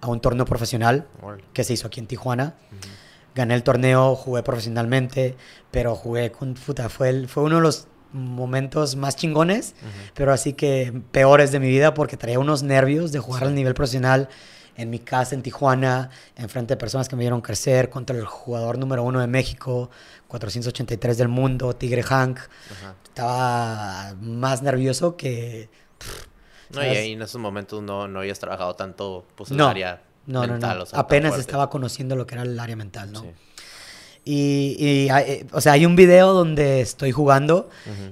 a un torneo profesional que se hizo aquí en Tijuana. Gané el torneo, jugué profesionalmente, pero jugué con puta, fue, fue uno de los momentos más chingones, pero así que peores de mi vida porque traía unos nervios de jugar al nivel profesional en mi casa en Tijuana, en frente de personas que me vieron crecer, contra el jugador número uno de México, 483 del mundo, Tigre Hank. Estaba más nervioso que... no, y en esos momentos no, no habías trabajado tanto pues, el área mental. Apenas estaba conociendo lo que era el área mental, ¿no? Y, eh, o sea, hay un video donde estoy jugando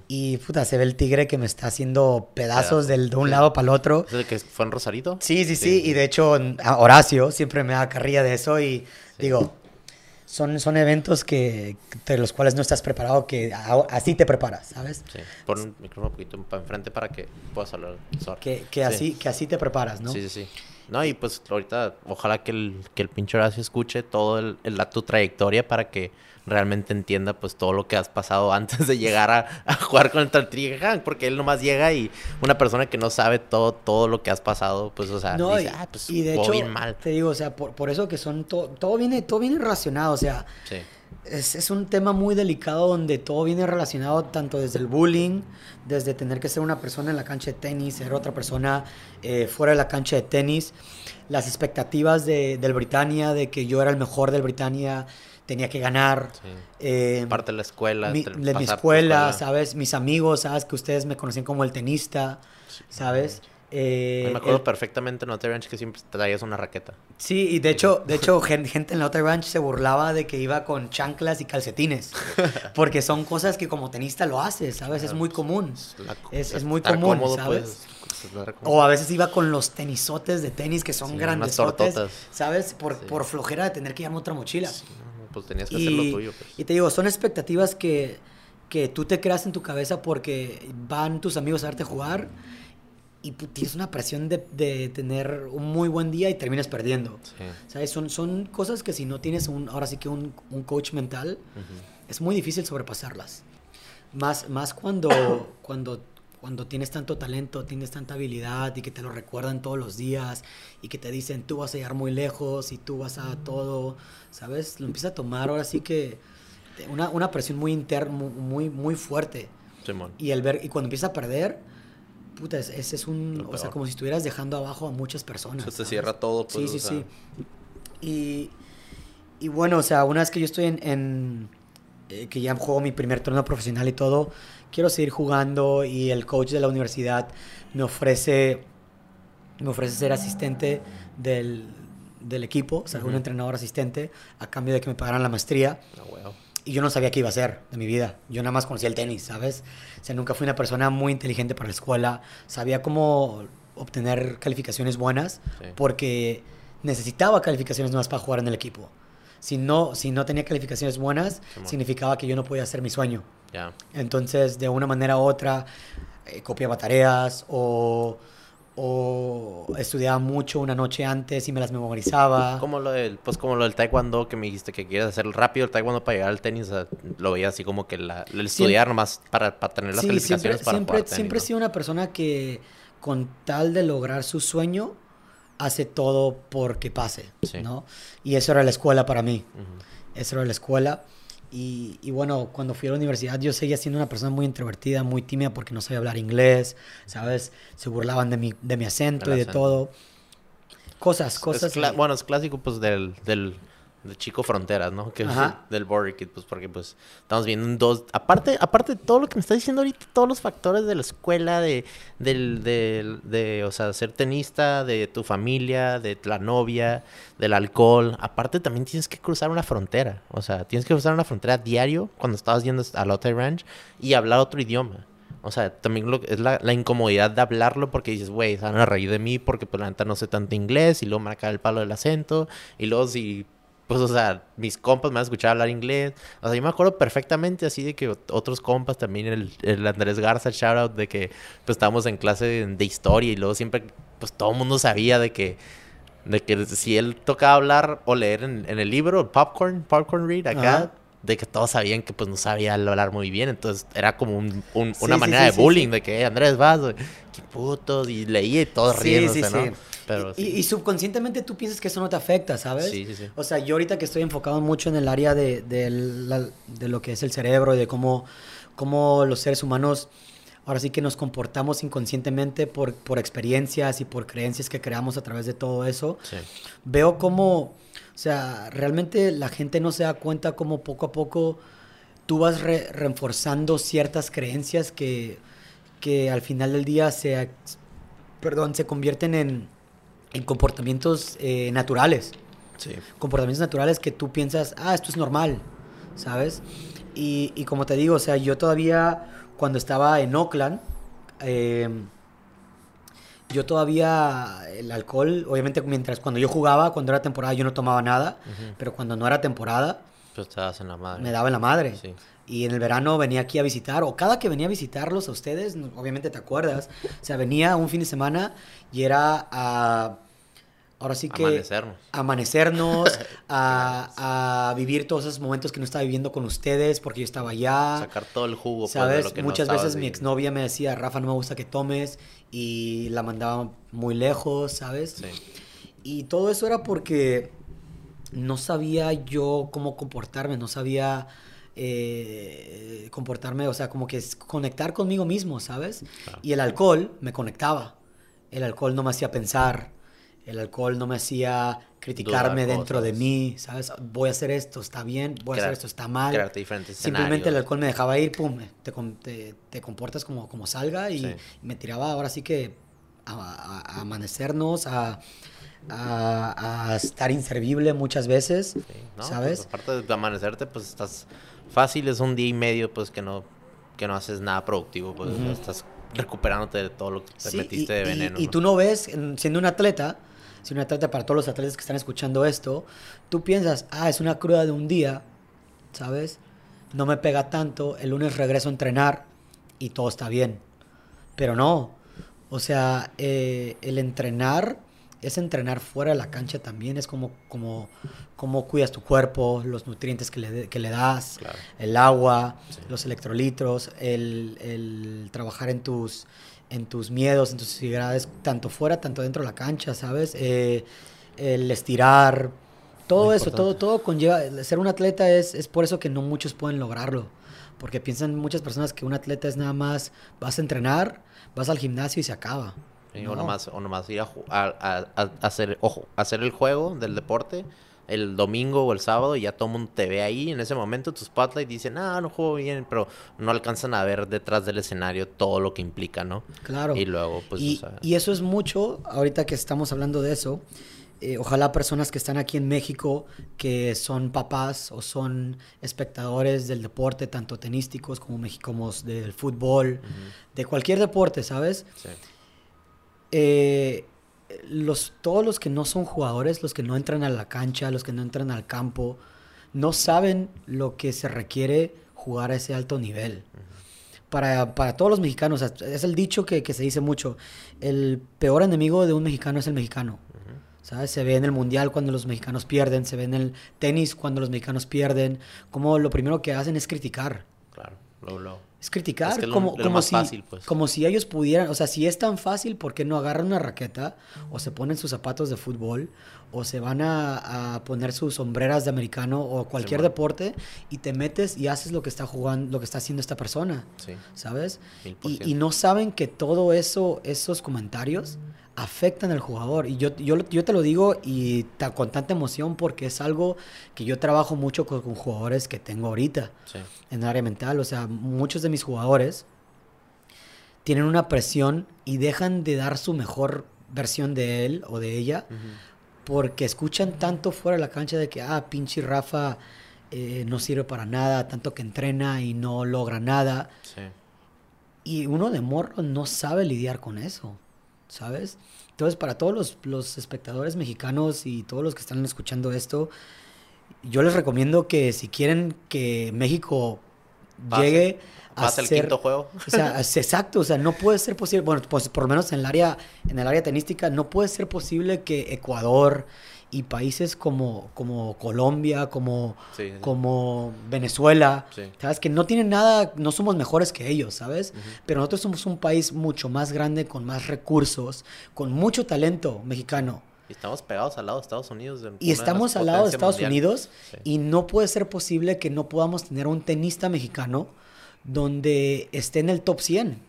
y puta, se ve el tigre que me está haciendo pedazos del, de un lado para el otro. ¿Es el que fue en Rosarito? Sí, sí, sí, Y de hecho, Horacio siempre me da carrilla de eso y digo, son, son eventos que, de los cuales no estás preparado, que así te preparas, ¿sabes? Sí. Pon un micrófono un poquito para enfrente para que puedas hablar. Que, que, así, que así te preparas, ¿no? Sí, sí, sí. No, y pues ahorita ojalá que el, que el pinche Horacio escuche todo el, la, tu trayectoria para que realmente entienda pues todo lo que has pasado antes de llegar a, jugar con el Hank, porque él nomás llega y una persona que no sabe todo, todo lo que has pasado, pues o sea, dice, ah, pues y de hecho, bien mal. Te digo, o sea, por, por eso que son todo, todo viene, todo viene relacionado, o sea, sí es, es, un tema muy delicado donde todo viene relacionado tanto desde el bullying, desde tener que ser una persona en la cancha de tenis, ser otra persona eh, fuera de la cancha de tenis, las expectativas de, del Britannia, de que yo era el mejor del Britannia, tenía que ganar. Eh, Parte de la escuela. de mi escuela, ¿sabes? Mis amigos, ¿sabes? Que ustedes me conocían como el tenista, ¿sabes? Eh, me acuerdo perfectamente en la otra ranch que siempre traías una raqueta. Sí, y de hecho, de hecho gente en la otra ranch se burlaba de que iba con chanclas y calcetines. Porque son cosas que como tenista lo haces, ¿sabes? es muy común. Es, es, muy común, ¿sabes? o a veces iba con los tenisotes de tenis que son grandes, ¿sabes? Por, por flojera de tener que llevarme otra mochila. pues tenías que hacer lo tuyo. Pues. Y te digo, son expectativas que, que tú te creas en tu cabeza porque van tus amigos a verte jugar y tienes una presión de, de, tener un muy buen día y terminas perdiendo. ¿Sabes? Son, son cosas que si no tienes un, ahora sí que un, un coach mental, es muy difícil sobrepasarlas. Más, más cuando, cuando, cuando tienes tanto talento, tienes tanta habilidad y que te lo recuerdan todos los días y que te dicen tú vas a llegar muy lejos y tú vas a todo, ¿sabes? Lo empieza a tomar ahora sí que una, una presión muy interna, muy, muy fuerte. Y, el ver, y cuando empieza a perder, puta, ese es un, o sea, como si estuvieras dejando abajo a muchas personas. Se te cierra todo. Pues, sí, sí, sí. Y, y, bueno, o sea, una vez que yo estoy en, eh, que ya juego mi primer torneo profesional y todo, quiero seguir jugando y el coach de la universidad me ofrece, me ofrece ser asistente del, del equipo, o sea, un entrenador asistente, a cambio de que me pagaran la maestría. Oh, y yo no sabía qué iba a hacer de mi vida. Yo nada más conocía el tenis, ¿sabes? O sea, nunca fui una persona muy inteligente para la escuela. Sabía cómo obtener calificaciones buenas porque necesitaba calificaciones nuevas para jugar en el equipo. Si no, si no tenía calificaciones buenas, significaba que yo no podía hacer mi sueño. Entonces, de una manera u otra, eh, copiaba tareas o o estudiaba mucho una noche antes y me las memorizaba. Como lo del, pues como lo del taekwondo que me dijiste que quieres hacer rápido el taekwondo para llegar al tenis, lo veía así como que el estudiar nomás para, para, tener las calificaciones siempre, para siempre, siempre he sido una persona que con tal de lograr su sueño hace todo porque pase, ¿no? Y eso era la escuela para mí. Eso era la escuela. Y, bueno, cuando fui a la universidad yo seguía siendo una persona muy introvertida, muy tímida porque no sabía hablar inglés, ¿sabes? Se burlaban de mi, de mi acento y de todo. Cosas, cosas. bueno, es clásico pues del, del de Chico Fronteras, ¿no? Que es del Border Kid, pues porque pues estamos viendo un dos... Aparte, aparte de todo lo que me está diciendo ahorita, todos los factores de la escuela, de, del, de, o sea, ser tenista, de tu familia, de la novia, del alcohol. Aparte también tienes que cruzar una frontera. O sea, tienes que cruzar una frontera diario cuando estabas yendo a la Ranch y hablar otro idioma. O sea, también lo, es la, la, incomodidad de hablarlo porque dices, güey, se van a reír de mí porque pues la neta no sé tanto inglés y luego va el palo del acento y luego si pues, o sea, mis compas me han escuchado hablar inglés. O sea, yo me acuerdo perfectamente así de que otros compas, también el, el Andrés Garza, shout out, de que pues estábamos en clase de, historia y luego siempre, pues todo el mundo sabía de que, de que si él tocaba hablar o leer en, el libro, Popcorn, Popcorn Read, acá, de que todos sabían que pues no sabía hablar muy bien. Entonces era como un, una manera de bullying, de que Andrés vas, qué puto, y leía y todos riéndose, ¿no? Y, subconscientemente tú piensas que eso no te afecta, ¿sabes? Sí, sí, sí. O sea, yo ahorita que estoy enfocado mucho en el área de, de, lo que es el cerebro y de cómo, cómo los seres humanos ahora sí que nos comportamos inconscientemente por, por experiencias y por creencias que creamos a través de todo eso, veo cómo, o sea, realmente la gente no se da cuenta cómo poco a poco tú vas reforzando ciertas creencias que, que al final del día se, perdón, se convierten en, en comportamientos eh, naturales. Sí. Comportamientos naturales que tú piensas, ah, esto es normal, ¿sabes? Y, y como te digo, o sea, yo todavía, cuando estaba en Oakland, em, yo todavía el alcohol, obviamente mientras cuando yo jugaba, cuando era temporada yo no tomaba nada, pero cuando no era temporada, pues estabas en la madre. Me daba en la madre. Sí. Y en el verano venía aquí a visitar, o cada que venía a visitarlos a ustedes, obviamente te acuerdas, o sea, venía un fin de semana y era a ahora sí que amanecernos, amanecernos a, a, vivir todos esos momentos que no estaba viviendo con ustedes porque yo estaba allá. Sacar todo el jugo. Pues, ¿Sabes? lo que Muchas veces mi exnovia me decía, Rafa, no me gusta que tomes y la mandaba muy lejos, ¿sabes? Sí. Y todo eso era porque no sabía yo cómo comportarme, no sabía eh, comportarme, o sea, como que es conectar conmigo mismo, ¿sabes? Y el alcohol me conectaba. El alcohol no me hacía pensar, El alcohol no me hacía criticarme dentro de mí, ¿sabes? Voy a hacer esto, está bien, voy a hacer esto, está mal. Simplemente el alcohol me dejaba ir, pum, te, te, comportas como, como salga y, me tiraba ahora sí que a, amanecernos, a, a, estar inservible muchas veces, pues, ¿sabes? aparte de amanecerte, pues estás fácil, es un día y medio, pues que no, que no haces nada productivo, pues estás recuperándote de todo lo que te metiste de veneno. Y, tú no ves, siendo un atleta, si un atleta para todos los atletas que están escuchando esto, tú piensas, ah, es una cruda de un día, ¿sabes? No me pega tanto, el lunes regreso a entrenar y todo está bien. Pero no, o sea, eh, el entrenar es entrenar fuera de la cancha también, es como, como, como cuidas tu cuerpo, los nutrientes que le, que le das, el agua, los electrolitos, el, el, trabajar en tus, en tus miedos, en tus inseguridades, tanto fuera, tanto dentro de la cancha, ¿sabes? Eh, el estirar, todo eso, todo, todo conlleva, ser un atleta es, es por eso que no muchos pueden lograrlo, porque piensan muchas personas que un atleta es nada más, vas a entrenar, vas al gimnasio y se acaba. O, nomás, o nomás ir a, a, a, hacer, ojo, hacer el juego del deporte el domingo o el sábado y ya todo el mundo te ve ahí en ese momento, tu spotlight, dicen, ah, no juego bien, pero no alcanzan a ver detrás del escenario todo lo que implica, ¿no? Claro. Y luego, pues... Y, y eso es mucho, ahorita que estamos hablando de eso, eh, ojalá personas que están aquí en México, que son papás o son espectadores del deporte, tanto tenísticos como, como del fútbol, de cualquier deporte, ¿sabes? Sí. Eh, los, todos los que no son jugadores, los que no entran a la cancha, los que no entran al campo, no saben lo que se requiere jugar a ese alto nivel. Para, para, todos los mexicanos, es el dicho que, que, se dice mucho, el peor enemigo de un mexicano es el mexicano. ¿Sabes? Se ve en el mundial cuando los mexicanos pierden, se ve en el tenis cuando los mexicanos pierden, como lo primero que hacen es criticar. Claro, lo, lo es criticar, como, como, si, pues. como si ellos pudieran, o sea, si es tan fácil, ¿por qué no agarran una raqueta o se ponen sus zapatos de fútbol o se van a, poner sus sombreras de americano o cualquier deporte y te metes y haces lo que está jugando, lo que está haciendo esta persona, ¿sabes? Y, y, no saben que todo eso, esos comentarios afectan al jugador. Y yo, yo, yo te lo digo y con tanta emoción porque es algo que yo trabajo mucho con, jugadores que tengo ahorita en el área mental. O sea, muchos de mis jugadores tienen una presión y dejan de dar su mejor versión de él o de ella porque escuchan tanto fuera de la cancha de que, ah, pinche Rafa eh, no sirve para nada, tanto que entrena y no logra nada. Y uno de morro no sabe lidiar con eso. ¿Sabes? Entonces, para todos los, espectadores mexicanos y todos los que están escuchando esto, yo les recomiendo que si quieren que México llegue a ser, el quinto juego. O sea, exacto, o sea, no puede ser posible, bueno, pues por lo menos en el área en el área tenística no puede ser posible que Ecuador y países como, como Colombia, como, como Venezuela, ¿sabes? Que no tienen nada, no somos mejores que ellos, ¿sabes? Pero nosotros somos un país mucho más grande, con más recursos, con mucho talento mexicano. Y estamos pegados al lado de Estados Unidos. y estamos al lado de Estados Unidos y no puede ser posible que no podamos tener un tenista mexicano donde esté en el top 100.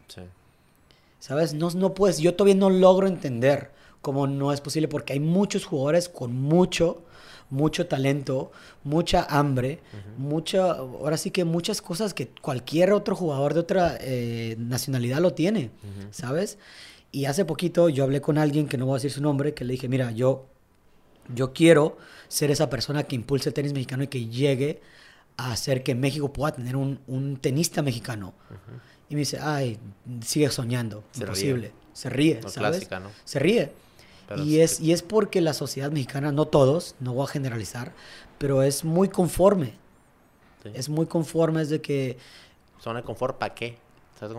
¿Sabes? No, no puedes, yo todavía no logro entender como no es posible porque hay muchos jugadores con mucho, mucho talento, mucha hambre, mucha, ahora sí que muchas cosas que cualquier otro jugador de otra eh, nacionalidad lo tiene, ¿sabes? Y hace poquito yo hablé con alguien que no voy a decir su nombre, que le dije, mira, yo, yo quiero ser esa persona que impulse el tenis mexicano y que llegue a hacer que México pueda tener un, tenista mexicano. Y me dice, ay, sigue soñando, imposible. Se ríe, ¿sabes? Se ríe y, es, y es porque la sociedad mexicana, no todos, no voy a generalizar, pero es muy conforme. Es muy conforme, es de que... Zona de confort, ¿para qué?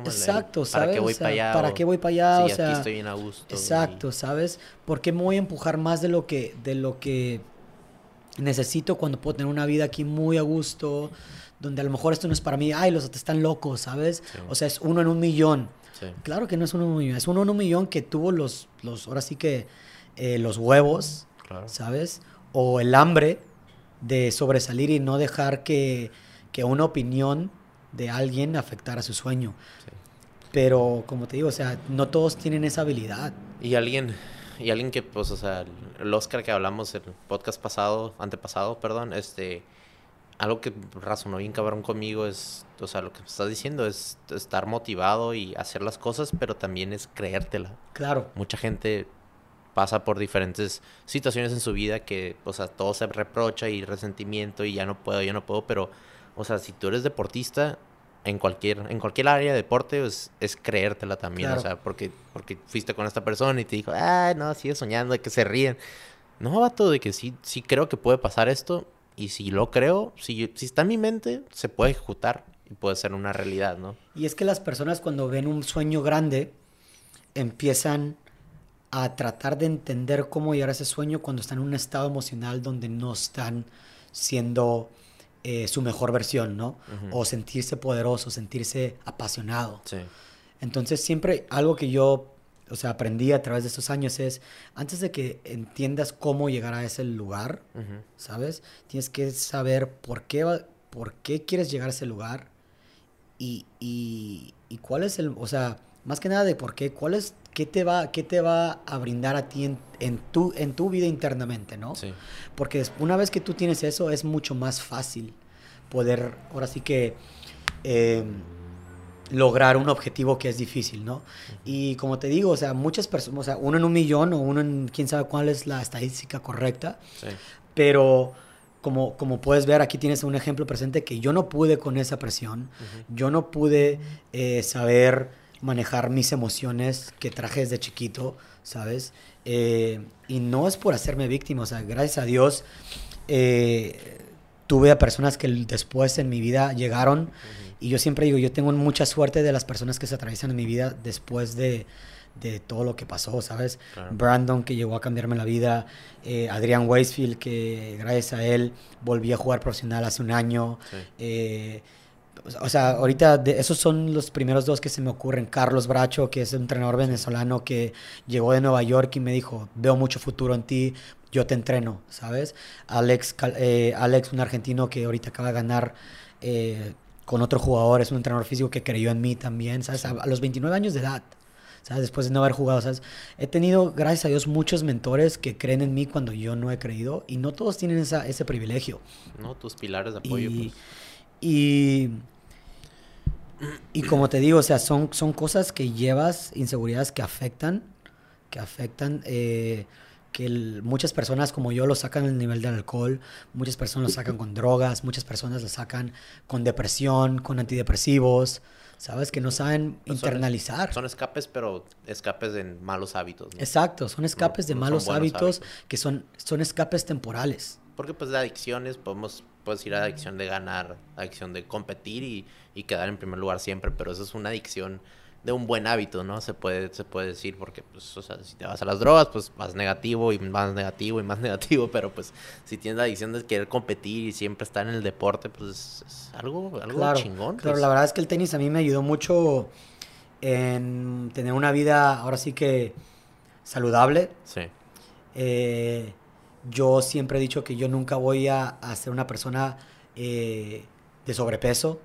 exacto, ¿sabes? ¿Para qué voy para allá? ¿Para qué voy para allá? o sea, aquí estoy bien a gusto. Exacto, ¿sabes? ¿Por qué me voy a empujar más de lo que, de lo que necesito cuando puedo tener una vida aquí muy a gusto? Donde a lo mejor esto no es para mí, ay, los están locos, ¿sabes? O sea, es uno en un millón. Claro que no es uno en un millón, es uno en un millón que tuvo los, los ahora sí que eh, los huevos, ¿sabes? O el hambre de sobresalir y no dejar que, que una opinión de alguien afectara su sueño. Pero como te digo, o sea, no todos tienen esa habilidad. Y alguien, y alguien que, pues, o sea, el Oscar que hablamos el podcast pasado, antepasado, perdón, este, algo que razonó bien cabrón conmigo es, o sea, lo que me estás diciendo es estar motivado y hacer las cosas, pero también es creértela. Claro. Mucha gente pasa por diferentes situaciones en su vida que, o sea, todo se reprocha y resentimiento y ya no puedo, ya no puedo, pero, o sea, si tú eres deportista, en cualquier, en cualquier área de deporte pues, es creértela también, o sea, porque, porque fuiste con esta persona y te dijo, ah, no, sigue soñando, de que se ríen. No, vato, de que sí, sí creo que puede pasar esto y si lo creo, si, si está en mi mente, se puede ejecutar y puede ser una realidad, ¿no? Y es que las personas cuando ven un sueño grande empiezan a tratar de entender cómo llegar a ese sueño cuando están en un estado emocional donde no están siendo eh, su mejor versión, ¿no? O sentirse poderoso, sentirse apasionado. Sí. Entonces siempre algo que yo, o sea, aprendí a través de estos años es, antes de que entiendas cómo llegar a ese lugar, ¿sabes? Tienes que saber por qué, por qué quieres llegar a ese lugar y, y, y cuál es el, o sea, más que nada de por qué, cuál es, qué te va, qué te va a brindar a ti en, tu, en tu vida internamente, ¿no? Sí. Porque una vez que tú tienes eso, es mucho más fácil poder, ahora sí que, eh, lograr un objetivo que es difícil, ¿no? Y como te digo, o sea, muchas personas, o sea, uno en un millón o uno en quién sabe cuál es la estadística correcta, sí. pero como, como puedes ver, aquí tienes un ejemplo presente que yo no pude con esa presión, yo no pude eh, saber manejar mis emociones que traje desde chiquito, ¿sabes? Eh, y no es por hacerme víctima, o sea, gracias a Dios eh, tuve a personas que después en mi vida llegaron y yo siempre digo, yo tengo mucha suerte de las personas que se atraviesan en mi vida después de, de todo lo que pasó, ¿sabes? Brandon, que llegó a cambiarme la vida, eh, Adrián Weisfield, que gracias a él volví a jugar profesional hace un año. Sí. O sea, ahorita esos son los primeros dos que se me ocurren. Carlos Bracho, que es un entrenador venezolano que llegó de Nueva York y me dijo, veo mucho futuro en ti, yo te entreno, ¿sabes? Alex, eh, Alex un argentino que ahorita acaba de ganar eh, con otro jugador, es un entrenador físico que creyó en mí también, ¿sabes? A, los 29 años de edad. ¿sabes? Después de no haber jugado, ¿sabes? He tenido, gracias a Dios, muchos mentores que creen en mí cuando yo no he creído y no todos tienen esa, ese privilegio. No, tus pilares de apoyo. Y, pues. y y como te digo, o sea, son, son cosas que llevas, inseguridades que afectan, que afectan, eh, que muchas personas como yo lo sacan el nivel del alcohol, muchas personas lo sacan con drogas, muchas personas lo sacan con depresión, con antidepresivos, ¿sabes? Que no saben internalizar. Son, escapes, pero escapes de malos hábitos. Exacto, son escapes de malos hábitos, que son, son escapes temporales. Porque pues de adicciones podemos puedes ir a adicción de ganar, adicción de competir y, y, quedar en primer lugar siempre, pero eso es una adicción de un buen hábito, ¿no? Se puede, se puede decir, porque, pues, o sea, si te vas a las drogas, pues más negativo y más negativo y más negativo, pero pues si tienes la adicción de querer competir y siempre estar en el deporte, pues es algo, algo chingón. Pero pues. la verdad es que el tenis a mí me ayudó mucho en tener una vida, ahora sí que saludable. Sí. Eh, yo siempre he dicho que yo nunca voy a, ser una persona eh, de sobrepeso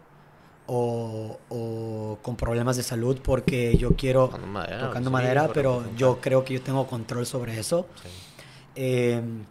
o, con problemas de salud porque yo quiero tocando madera, pero yo creo que yo tengo control sobre eso. Em,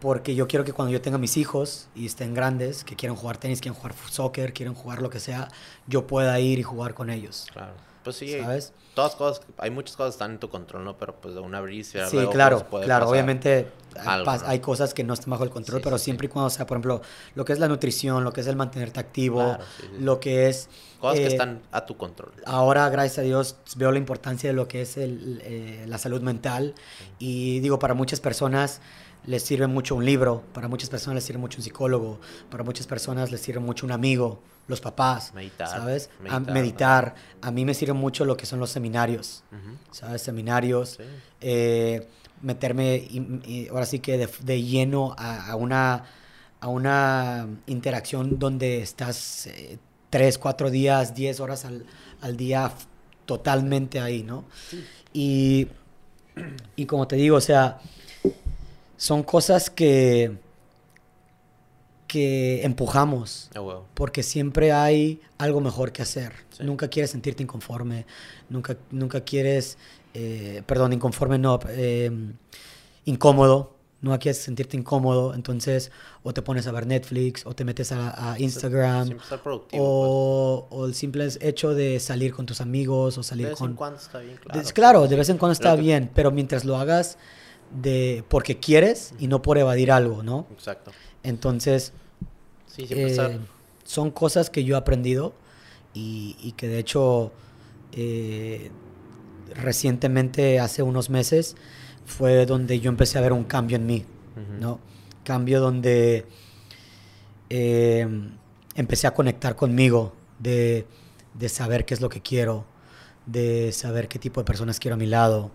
porque yo quiero que cuando yo tenga mis hijos y estén grandes, que quieran jugar tenis, quieran jugar soccer, quieren jugar lo que sea, yo pueda ir y jugar con ellos. Claro. Pues sí, ¿sabes? Todas cosas, hay muchas cosas que están en tu control, ¿no? Pero pues de una brisa. Sí, claro, claro. Obviamente hay, cosas que no están bajo el control, pero siempre y cuando sea, por ejemplo, lo que es la nutrición, lo que es el mantenerte activo, lo que es... Cosas que eh, están a tu control. Ahora, gracias a Dios, veo la importancia de lo que es el, eh, la salud mental. Y digo, para muchas personas les sirve mucho un libro, para muchas personas les sirve mucho un psicólogo, para muchas personas les sirve mucho un amigo, los papás, meditar, ¿sabes? Meditar, a, meditar. a mí me sirve mucho lo que son los seminarios, ¿sabes? Seminarios, eh, meterme, ahora sí que de, lleno a, una, a una interacción donde estás eh, tres, cuatro días, diez horas al, al día totalmente ahí, ¿no? Y, y como te digo, o sea, son cosas que, que empujamos. Porque siempre hay algo mejor que hacer. Nunca quieres sentirte inconforme, nunca, nunca quieres eh, perdón, inconforme no, em, incómodo, no quieres sentirte incómodo, entonces o te pones a ver Netflix o te metes a, Instagram o, pues. o, el simple hecho de salir con tus amigos o salir con... De vez en cuando está bien, claro. De, claro, de vez en cuando está bien, pero mientras lo hagas de porque quieres y no por evadir algo, ¿no? Exacto. Entonces, sí, eh, son cosas que yo he aprendido y, y que de hecho eh, recientemente, hace unos meses, fue donde yo empecé a ver un cambio en mí, ¿no? Cambio donde eh, empecé a conectar conmigo, de, de, saber qué es lo que quiero, de saber qué tipo de personas quiero a mi lado,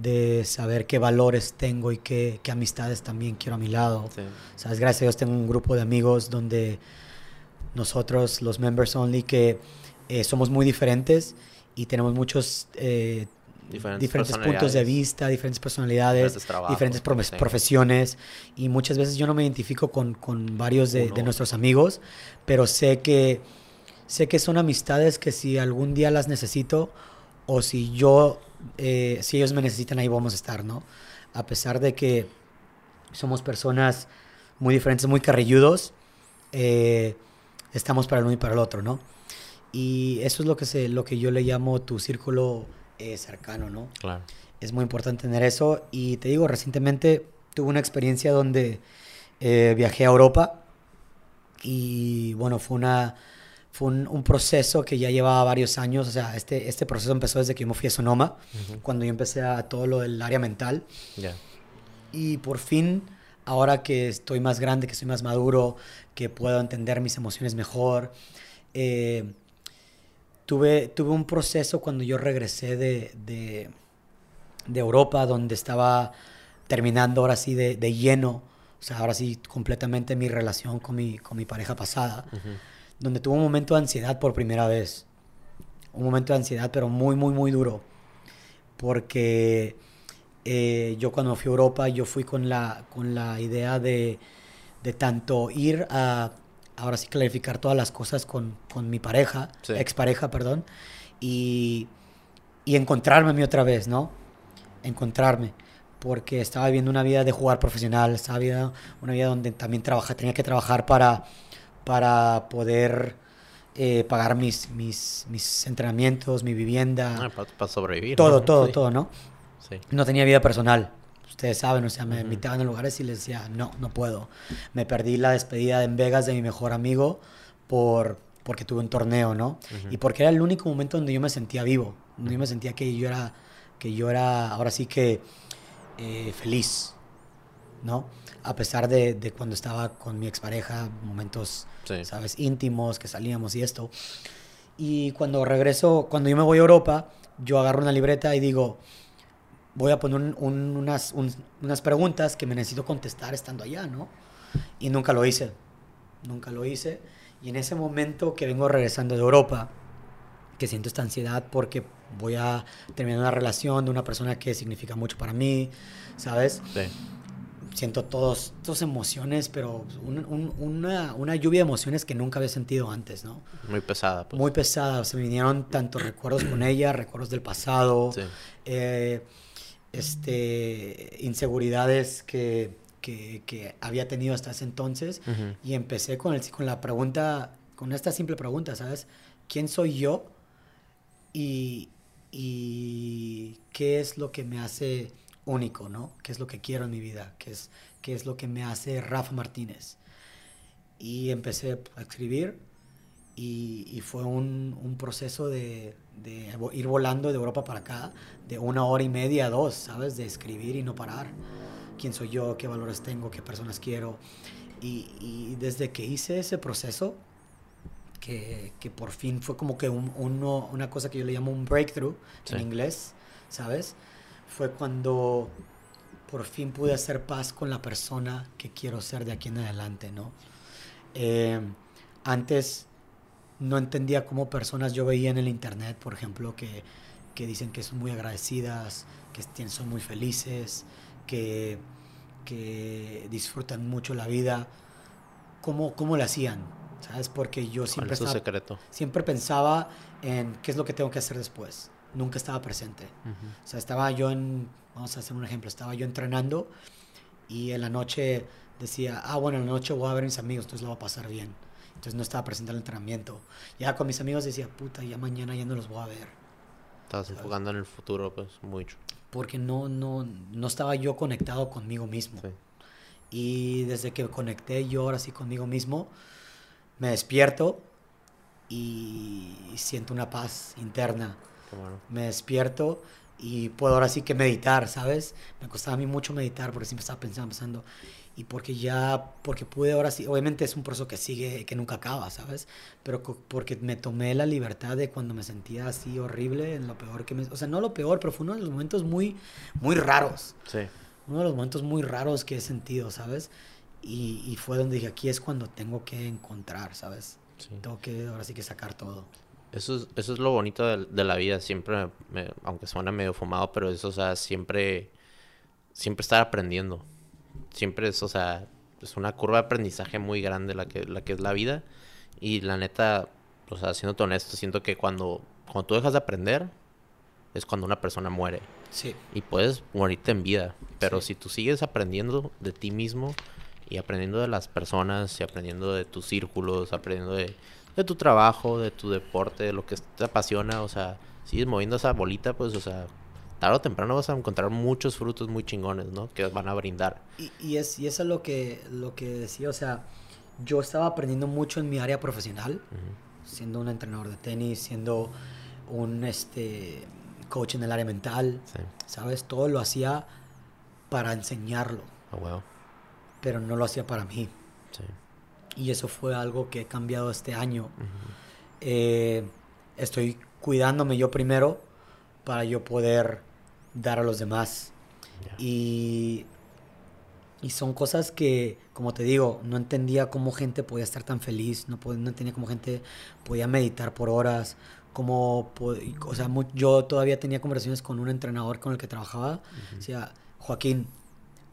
de saber qué valores tengo y qué, qué amistades también quiero a mi lado. ¿Sabes? Gracias a Dios tengo un grupo de amigos donde nosotros, los members only, que eh, somos muy diferentes y tenemos muchos eh, diferentes, puntos de vista, diferentes personalidades, diferentes, profesiones. Y muchas veces yo no me identifico con, con varios de, de, nuestros amigos, pero sé que, sé que son amistades que si algún día las necesito o si yo, eh, si ellos me necesitan, ahí vamos a estar, ¿no? A pesar de que somos personas muy diferentes, muy carrilludos, eh, estamos para el uno y para el otro, ¿no? Y eso es lo que, se, lo que yo le llamo tu círculo eh, cercano, ¿no? Claro. Es muy importante tener eso. Y te digo, recientemente tuve una experiencia donde eh, viajé a Europa y bueno, fue una fue un, proceso que ya llevaba varios años, o sea, este, este proceso empezó desde que yo me fui a Sonoma, cuando yo empecé a todo lo del área mental. Y por fin, ahora que estoy más grande, que soy más maduro, que puedo entender mis emociones mejor, eh, tuve, un proceso cuando yo regresé de, de, Europa, donde estaba terminando ahora sí de, lleno, o sea, ahora sí completamente mi relación con mi, con mi pareja pasada, donde tuve un momento de ansiedad por primera vez. Un momento de ansiedad, pero muy, muy, muy duro. Porque eh, yo cuando fui a Europa, yo fui con la, con la idea de, de tanto ir a ahora sí clarificar todas las cosas con, con mi pareja, expareja, perdón, y, y encontrarme a mí otra vez, ¿no? Encontrarme, porque estaba viviendo una vida de jugar profesional, estaba viviendo una vida donde también trabaja, tenía que trabajar para, para poder eh, pagar mis, mis, mis entrenamientos, mi vivienda. Ah, para, sobrevivir. Todo, todo, todo, ¿no? Sí. No tenía vida personal ustedes saben, o sea, me invitaban a lugares y les decía, no, no puedo. Me perdí la despedida en Vegas de mi mejor amigo por, porque tuve un torneo, ¿no? Y porque era el único momento donde yo me sentía vivo, donde yo me sentía que yo era, que yo era ahora sí que eh, feliz, ¿no? A pesar de, de, cuando estaba con mi expareja, momentos, ¿sabes? Íntimos, que salíamos y esto. Y cuando regreso, cuando yo me voy a Europa, yo agarro una libreta y digo, voy a poner unas, unas preguntas que me necesito contestar estando allá, ¿no? Y nunca lo hice, nunca lo hice. Y en ese momento que vengo regresando de Europa, que siento esta ansiedad porque voy a terminar una relación de una persona que significa mucho para mí, ¿sabes? Sí. Siento todas estas emociones, pero una, una, lluvia de emociones que nunca había sentido antes, ¿no? Muy pesada. Pues. Muy pesada. Se me vinieron tantos recuerdos con ella, recuerdos del pasado. Sí. Eh, este, inseguridades que, que, había tenido hasta ese entonces y empecé con, el, con la pregunta, con esta simple pregunta, ¿sabes? ¿Quién soy yo? Y, y qué es lo que me hace único, ¿no? ¿Qué es lo que quiero en mi vida? ¿Qué es, qué es lo que me hace Rafa Martínez? Y empecé a escribir y, y fue un, un proceso de, de ir volando de Europa para acá, de una hora y media a dos, ¿sabes? De escribir y no parar. ¿Quién soy yo? ¿Qué valores tengo? ¿Qué personas quiero? Y, desde que hice ese proceso, que, que por fin fue como que un, uno, una cosa que yo le llamo un breakthrough en inglés, ¿sabes? Fue cuando por fin pude hacer paz con la persona que quiero ser de aquí en adelante, ¿no? Eh, antes no entendía cómo personas yo veía en el internet, por ejemplo, que, que dicen que son muy agradecidas, que son muy felices, que, que disfrutan mucho la vida. ¿Cómo, cómo lo hacían? ¿Sabes? Porque yo siempre, siempre pensaba en qué es lo que tengo que hacer después. Nunca estaba presente. O sea, estaba yo en, vamos a hacer un ejemplo, estaba yo entrenando y en la noche decía, ah, bueno, en la noche voy a ver a mis amigos, entonces lo voy a pasar bien. Entonces no estaba presente en el entrenamiento. Ya con mis amigos decía, puta, ya mañana ya no los voy a ver. Estabas enfocando en el futuro, pues, mucho. Porque no, no, no estaba yo conectado conmigo mismo. Y desde que conecté yo ahora sí conmigo mismo, me despierto y siento una paz interna. Me despierto y puedo ahora sí que meditar, ¿sabes? Me costaba a mí mucho meditar porque siempre estaba pensando, pensando y porque ya, porque pude ahora sí, obviamente es un proceso que sigue, que nunca acaba, ¿sabes? Pero porque me tomé la libertad de cuando me sentía así horrible, en lo peor que me, o sea, no lo peor, pero fue uno de los momentos muy, muy raros. Sí. Uno de los momentos muy raros que he sentido, ¿sabes? Y, y fue donde dije, aquí es cuando tengo que encontrar, ¿sabes? Sí. Tengo que ahora sí que sacar todo. Eso es, eso es lo bonito de, de la vida, siempre, aunque suena medio fumado, pero eso, o sea, siempre, siempre estar aprendiendo siempre es, o sea, es una curva de aprendizaje muy grande la que, la que es la vida. Y la neta, o sea, siendo honesto, siento que cuando, cuando tú dejas de aprender, es cuando una persona muere. Sí. Y puedes morirte en vida. Pero si tú sigues aprendiendo de ti mismo y aprendiendo de las personas y aprendiendo de tus círculos, aprendiendo de, de tu trabajo, de tu deporte, de lo que te apasiona, o sea, sigues moviendo esa bolita, pues, o sea, tarde o temprano vas a encontrar muchos frutos muy chingones, ¿no? Que van a brindar. Y, y, es, y eso es lo que, lo que decía, o sea, yo estaba aprendiendo mucho en mi área profesional, siendo un entrenador de tenis, siendo un este, coach en el área mental, ¿sabes? Todo lo hacía para enseñarlo. Oh, Pero no lo hacía para mí. Sí. Y eso fue algo que he cambiado este año. Eh, estoy cuidándome yo primero para yo poder dar a los demás. Y, y son cosas que, como te digo, no entendía cómo gente podía estar tan feliz, no, no entendía cómo gente podía meditar por horas, como, o sea, yo todavía tenía conversaciones con un entrenador con el que trabajaba, decía, Joaquín,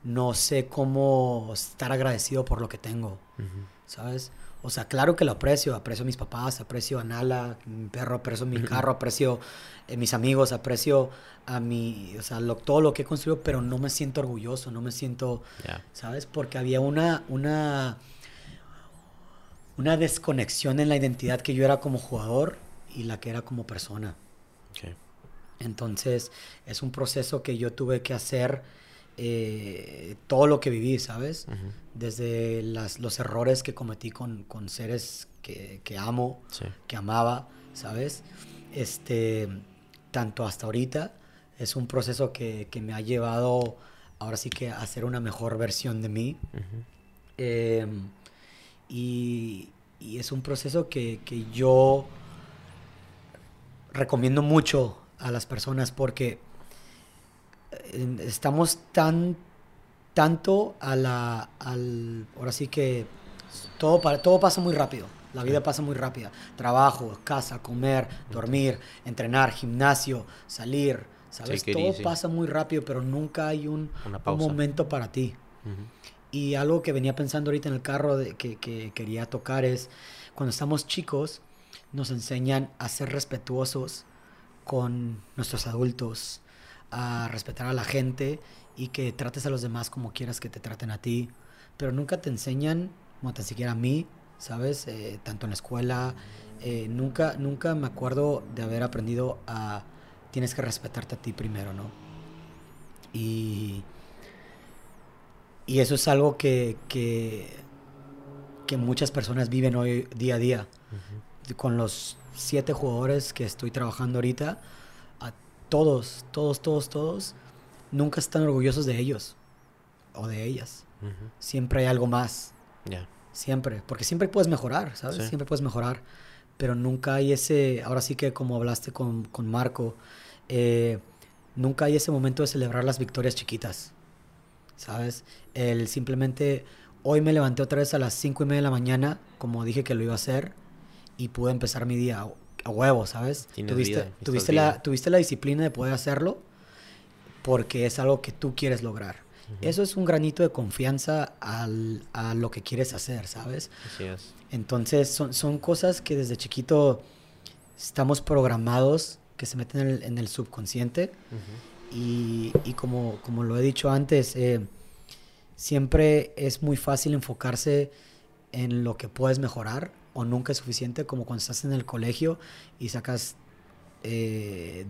no sé cómo estar agradecido por lo que tengo, ¿sabes? O sea, claro que lo aprecio, aprecio a mis papás, aprecio a Nala, mi perro, aprecio mi carro, aprecio a mis amigos, aprecio a mi, o sea, todo lo que he construido, pero no me siento orgulloso, no me siento, ¿sabes? Porque había una, una, una desconexión en la identidad que yo era como jugador y la que era como persona. Entonces, es un proceso que yo tuve que hacer eh, todo lo que viví, ¿sabes? Desde las, los errores que cometí con, con seres que, que amo, que amaba, ¿sabes? Este, tanto hasta ahorita, es un proceso que, que, me ha llevado ahora sí que a ser una mejor versión de mí. Em, y, y, es un proceso que, que yo recomiendo mucho a las personas porque estamos tan tanto a la al ahora sí que todo para todo pasa muy rápido la vida pasa muy rápida. Trabajo casa comer dormir entrenar gimnasio salir sabes todo pasa muy rápido pero nunca hay un, momento para ti. Y algo que venía pensando ahorita en el carro de, que, que quería tocar es cuando estamos chicos nos enseñan a ser respetuosos con nuestros adultos a respetar a la gente y que trates a los demás como quieras que te traten a ti, pero nunca te enseñan, como tan siquiera a mí, ¿sabes? Eh, tanto en la escuela, eh, nunca, nunca me acuerdo de haber aprendido a tienes que respetarte a ti primero, ¿no? Y, y eso es algo que, que, que muchas personas viven hoy día a día. Con los siete jugadores que estoy trabajando ahorita, todos, todos, todos, todos, nunca están orgullosos de ellos o de ellas. Siempre hay algo más. Siempre, porque siempre puedes mejorar, ¿sabes? Siempre puedes mejorar, pero nunca hay ese, ahora sí que como hablaste con, con Marco, eh, nunca hay ese momento de celebrar las victorias chiquitas, ¿sabes? El simplemente, hoy me levanté otra vez a las cinco y media de la mañana, como dije que lo iba a hacer, y pude empezar mi día a huevo, ¿sabes? Tuviste, tuviste, la, tuviste la disciplina de poder hacerlo porque es algo que tú quieres lograr. Eso es un granito de confianza al, a lo que quieres hacer, ¿sabes? Así es. Entonces son, son cosas que desde chiquito estamos programados que se meten en el, subconsciente. y, y, como, como lo he dicho antes, eh, siempre es muy fácil enfocarse en lo que puedes mejorar o nunca es suficiente, como cuando estás en el colegio y sacas eh,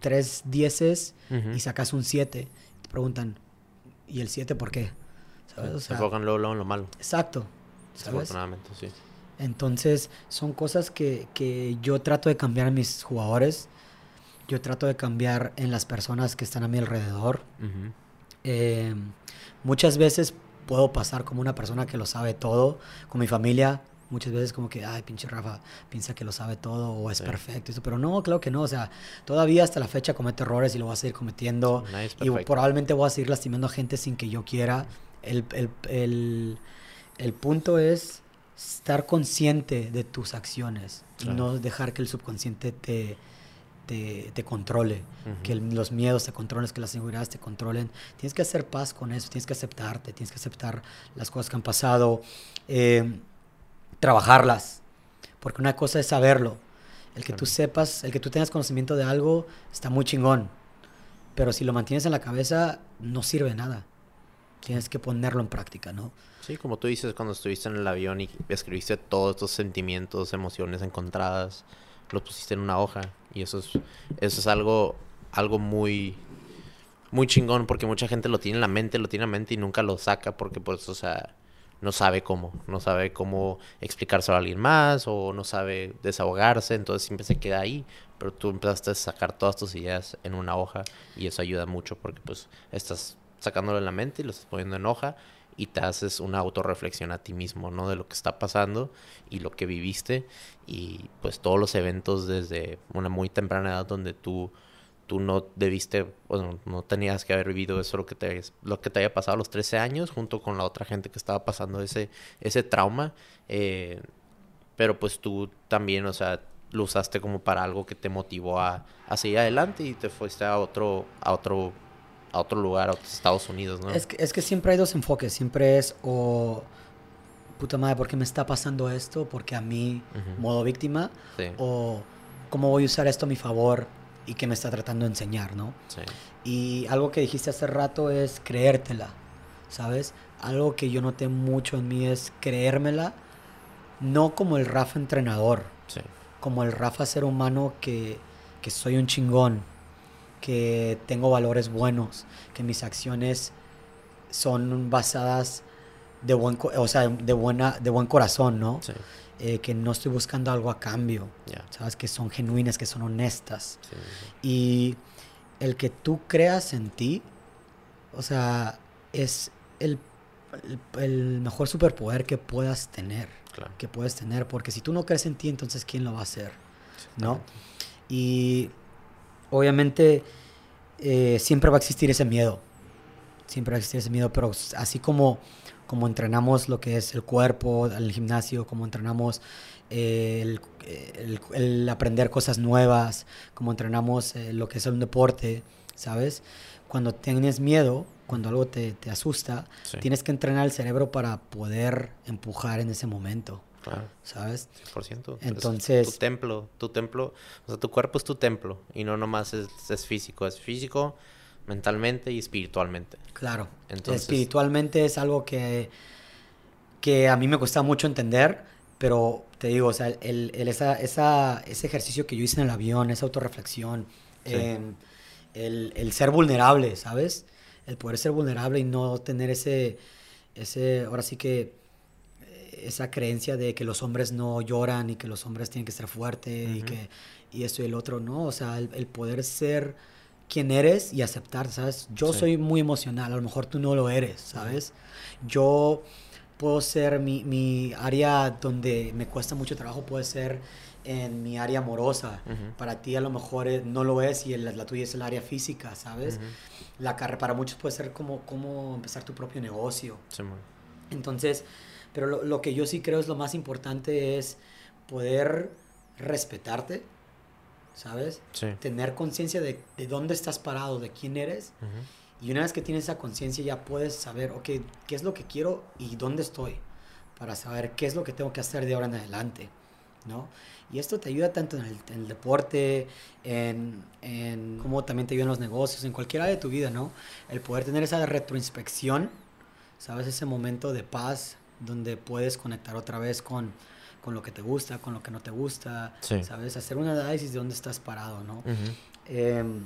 tres dieces y sacas un siete. Te preguntan, ¿y el siete por qué? ¿Sabes? Se enfocan luego, en lo malo. Exacto. ¿sabes? sí. Entonces, son cosas que, que, yo trato de cambiar en mis jugadores. Yo trato de cambiar en las personas que están a mi alrededor. eh, Muchas veces puedo pasar como una persona que lo sabe todo, con mi familia, muchas veces como que, ay, pinche Rafa, piensa que lo sabe todo o es perfecto. Eso, pero no, claro que no. O sea, todavía hasta la fecha comete errores y lo voy a seguir cometiendo. y probablemente voy a seguir lastimando a gente sin que yo quiera. El, el, el, el punto es estar consciente de tus acciones y no dejar que el subconsciente te, te, controle, que los miedos te controlen, que las inseguridades te controlen. Tienes que hacer paz con eso, tienes que aceptarte, tienes que aceptar las cosas que han pasado, eh, trabajarlas, porque una cosa es saberlo. El que tú sepas, el que tú tengas conocimiento de algo está muy chingón, pero si lo mantienes en la cabeza no sirve de nada. Tienes que ponerlo en práctica, ¿no? Sí, como tú dices, cuando estuviste en el avión y escribiste todos estos sentimientos, emociones encontradas, los pusiste en una hoja. Y eso es, eso es algo, algo muy, muy chingón porque mucha gente lo tiene en la mente, lo tiene en la mente y nunca lo saca porque pues, o sea, no sabe cómo, no sabe cómo explicárselo a alguien más o no sabe desahogarse, entonces siempre se queda ahí, pero tú empezaste a sacar todas tus ideas en una hoja y eso ayuda mucho porque pues estás sacándolo en la mente y lo estás poniendo en hoja y te haces una autorreflexión a ti mismo, ¿no? De lo que está pasando y lo que viviste y pues todos los eventos desde una muy temprana edad donde tú, tú no debiste, bueno, no tenías que haber vivido eso, lo que te, lo que te haya pasado a los 13 años junto con la otra gente que estaba pasando ese, ese trauma, eh, pero pues tú también, o sea, lo usaste como para algo que te motivó a, a seguir adelante y te fuiste a otro, a otro a otro lugar, a otros Estados Unidos, ¿no? Es que, es que siempre hay dos enfoques, siempre es o puta madre, ¿por qué me está pasando esto? Porque a mí, modo víctima, o cómo voy a usar esto a mi favor y qué me está tratando de enseñar, ¿no? Sí. Y algo que dijiste hace rato es creértela, ¿sabes? Algo que yo noté mucho en mí es creérmela, no como el Rafa entrenador, sí. como el Rafa ser humano que, que soy un chingón, que tengo valores buenos, que mis acciones son basadas de buen, o sea, de buena, de buen corazón, ¿no? Eh, que no estoy buscando algo a cambio, sabes, que son genuinas, que son honestas. Y el que tú creas en ti, o sea, es el, el, mejor superpoder que puedas tener, que puedes tener, porque si tú no crees en ti, entonces ¿quién lo va a hacer? ¿No? Y obviamente eh, siempre va a existir ese miedo. Siempre va a existir ese miedo, pero así como, como entrenamos lo que es el cuerpo, el gimnasio, como entrenamos eh, el, aprender cosas nuevas, como entrenamos eh, lo que es un deporte, ¿sabes? Cuando tienes miedo, cuando algo te, te asusta, tienes que entrenar el cerebro para poder empujar en ese momento. Claro. ¿Sabes? 100%. Entonces... tu templo, tu templo, o sea, tu cuerpo es tu templo y no nomás es, físico, es físico, mentalmente y espiritualmente. Claro. Entonces... Espiritualmente es algo que, que a mí me cuesta mucho entender, pero te digo, o sea, el, el esa, esa, ese ejercicio que yo hice en el avión, esa autorreflexión, em, el, el ser vulnerable, ¿sabes? El poder ser vulnerable y no tener ese, ese, ahora sí que esa creencia de que los hombres no lloran y que los hombres tienen que ser fuertes y que y esto y el otro, ¿no? O sea, el, poder ser quien eres y aceptar, ¿sabes? Yo soy muy emocional, a lo mejor tú no lo eres, ¿sabes? Yo puedo ser mi, mi, área donde me cuesta mucho trabajo, puede ser en mi área amorosa. Para ti a lo mejor eh, no lo es y la, tuya es el área física, ¿sabes? La carrera para muchos puede ser como, como empezar tu propio negocio. Entonces, pero lo, lo, que yo sí creo es lo más importante es poder respetarte, ¿sabes? Tener conciencia de, de, dónde estás parado, de quién eres. Y una vez que tienes esa conciencia ya puedes saber, ok, qué es lo que quiero y dónde estoy. Para saber qué es lo que tengo que hacer de ahora en adelante. ¿no? Y esto te ayuda tanto en el, deporte, en, en cómo también te ayuda en los negocios, en cualquier área de tu vida, ¿no? El poder tener esa retroinspección, ¿sabes? Ese momento de paz donde puedes conectar otra vez con, con lo que te gusta, con lo que no te gusta, ¿sabes? Hacer un análisis de dónde estás parado, ¿no? Em,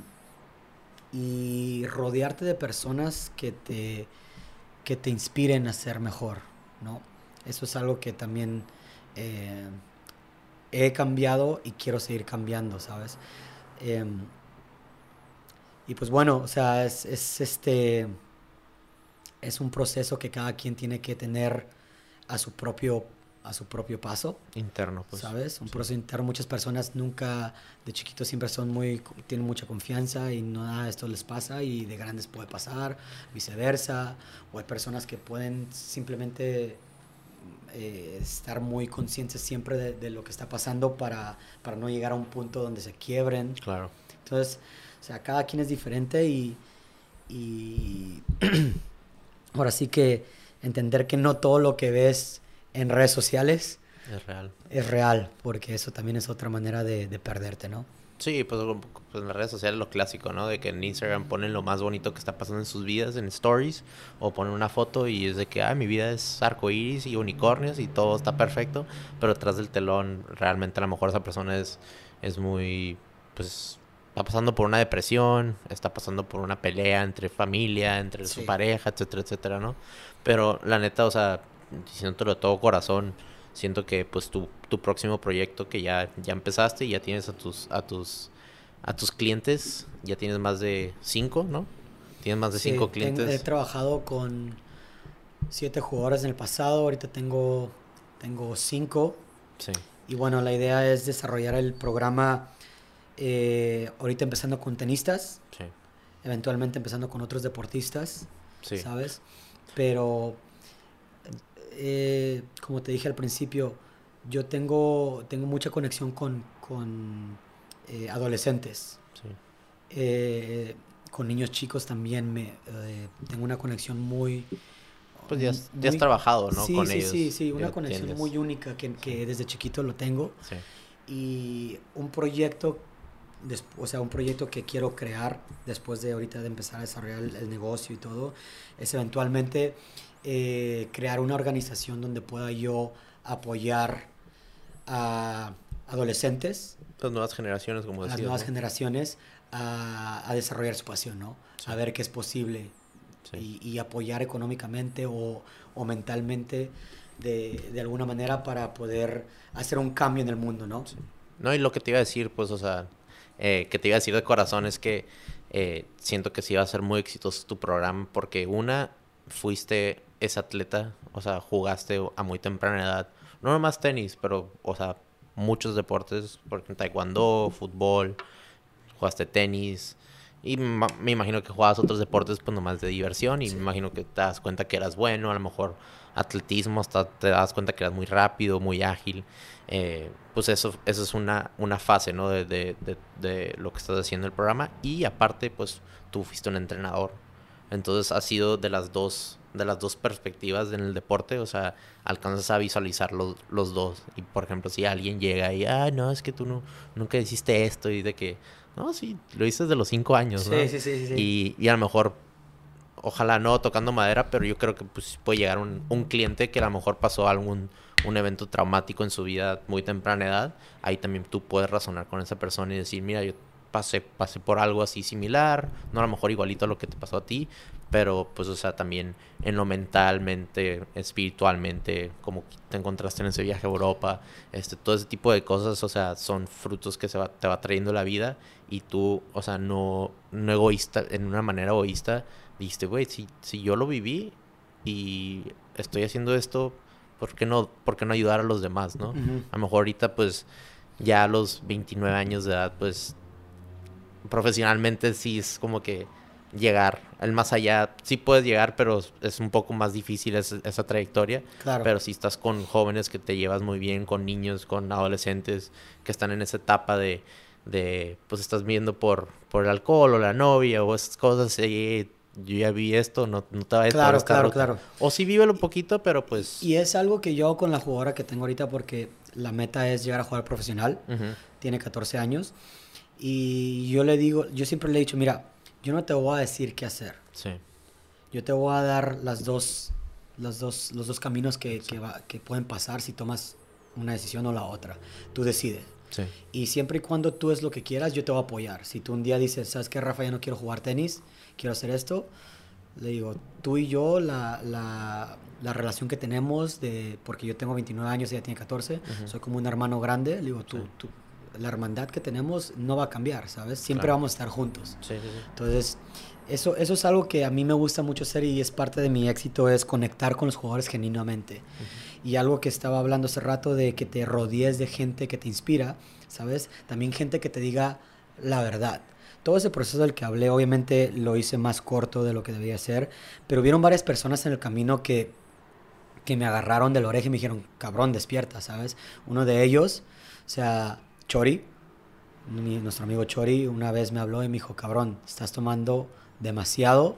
y rodearte de personas que te, que te inspiren a ser mejor, ¿no? Eso es algo que también... Eh, he cambiado y quiero seguir cambiando, ¿sabes? Em, y pues bueno, o sea, es, este, es un proceso que cada quien tiene que tener a su propio a su propio paso interno pues. sabes un proceso interno. Muchas personas nunca de chiquitos siempre son muy tienen mucha confianza y no nada de esto les pasa y de grandes puede pasar viceversa. O hay personas que pueden simplemente eh, estar muy conscientes siempre de, lo que está pasando para, para no llegar a un punto donde se quiebren. Claro. Entonces, o sea, cada quien es diferente y, y ahora sí que entender que no todo lo que ves en redes sociales es real. Es real, porque eso también es otra manera de, de perderte, ¿no? Sí, pues, pues, en las redes sociales lo clásico, ¿no? De que en Instagram ponen lo más bonito que está pasando en sus vidas, en stories, o ponen una foto y es de que, ah, mi vida es arcoíris y unicornios y todo está perfecto, pero detrás del telón realmente a lo mejor esa persona es, es muy, pues, está pasando por una depresión, está pasando por una pelea entre familia, entre su pareja, etcétera, etcétera, ¿no? Pero la neta, o sea, diciéndolo de todo corazón, siento que pues tu, tu próximo proyecto que ya, ya empezaste y ya tienes a tus, a tus a tus clientes, ya tienes más de cinco, ¿no? Tienes más de cinco clientes. he trabajado con siete jugadores en el pasado, ahorita tengo, tengo cinco. Sí. Y bueno, la idea es desarrollar el programa eh, ahorita empezando con tenistas, sí. eventualmente empezando con otros deportistas, sí. ¿sabes? Pero eh, como te dije al principio, yo tengo, tengo mucha conexión con, con eh, adolescentes. Eh, con niños chicos también me, tengo una conexión muy... Pues ya has, trabajado, ¿no? Sí, sí, Sí, sí, una conexión muy única que, que, desde chiquito lo tengo. Y un proyecto, o sea, un proyecto que quiero crear después de ahorita de empezar a desarrollar el negocio y todo, es eventualmente eh, crear una organización donde pueda yo apoyar a adolescentes. Las nuevas generaciones, como decías. Las nuevas generaciones a, desarrollar su pasión, ¿no? A ver qué es posible. Y, apoyar económicamente o, mentalmente de, alguna manera para poder hacer un cambio en el mundo, ¿no? No, y lo que te iba a decir, pues, o sea, eh, que te iba a decir de corazón es que eh, siento que sí va a ser muy exitoso tu programa porque una, fuiste ese atleta, o sea, jugaste a muy temprana edad, no nomás tenis, pero, o sea, muchos deportes, porque taekwondo, fútbol, jugaste tenis, y me imagino que jugabas otros deportes pues nomás de diversión y me imagino que te das cuenta que eras bueno, a lo mejor atletismo, hasta te das cuenta que eras muy rápido, muy ágil. Eh, pues eso, eso es una, una fase, ¿no? De, de, de, lo que estás haciendo el programa. Y aparte, pues tú fuiste un entrenador. Entonces ha sido de las dos de las dos perspectivas en el deporte, o sea, alcanzas a visualizar los, los dos. Y por ejemplo, si alguien llega y, ah, no, es que tú no, nunca hiciste esto y de que, no, sí, lo hice desde los cinco años, ¿no? Sí, sí, sí, sí. Y, y a lo mejor, ojalá no tocando madera, pero yo creo que pues puede llegar un, un cliente que a lo mejor pasó algún un evento traumático en su vida muy temprana edad, ahí también tú puedes razonar con esa persona y decir, mira, yo pasé, pasé por algo así similar, no a lo mejor igualito a lo que te pasó a ti, pero pues o sea también en lo mentalmente, espiritualmente, como te encontraste en ese viaje a Europa, este, todo ese tipo de cosas, o sea, son frutos que se va, te va trayendo la vida y tú, o sea, no, no egoísta, en una manera egoísta, dijiste, güey, si, si yo lo viví y estoy haciendo esto, ¿por qué no, por qué no ayudar a los demás, no? A lo mejor ahorita pues ya a los 29 años de edad pues profesionalmente sí es como que llegar el más allá. Sí puedes llegar, pero es un poco más difícil esa trayectoria. Claro. Pero si estás con jóvenes que te llevas muy bien, con niños, con adolescentes que están en esa etapa de, de pues estás viendo por, por el alcohol o la novia o esas cosas, y yo ya vi esto, no, no te vayas claro, Claro, claro. O sí vívelo un poquito, pero pues... Y es algo que yo con la jugadora que tengo ahorita porque la meta es llegar a jugar profesional. Tiene 14 años. Y yo le digo, yo siempre le he dicho, mira, yo no te voy a decir qué hacer. Sí. Yo te voy a dar las dos, las dos, los dos caminos que, que, que pueden pasar si tomas una decisión o la otra. Tú decides. Sí. Y siempre y cuando tú es lo que quieras, yo te voy a apoyar. Si tú un día dices, ¿sabes qué, Rafa? Ya no quiero jugar tenis, quiero hacer esto. Le digo, tú y yo, la, la, la relación que tenemos, de, porque yo tengo 29 años y ella tiene 14, soy como un hermano grande. Le digo, tú, tú, la hermandad que tenemos no va a cambiar, ¿sabes? Siempre vamos a estar juntos. Sí, sí, Entonces, eso, eso es algo que a mí me gusta mucho hacer y es parte de mi éxito, es conectar con los jugadores genuinamente. Y algo que estaba hablando hace rato de que te rodees de gente que te inspira, ¿sabes? También gente que te diga la verdad. Todo ese proceso del que hablé, obviamente lo hice más corto de lo que debía ser, pero hubieron varias personas en el camino que, que me agarraron de la oreja y me dijeron, cabrón, despierta, ¿sabes? Uno de ellos, o sea, Chori, nuestro amigo Chori, una vez me habló y me dijo, cabrón, estás tomando demasiado,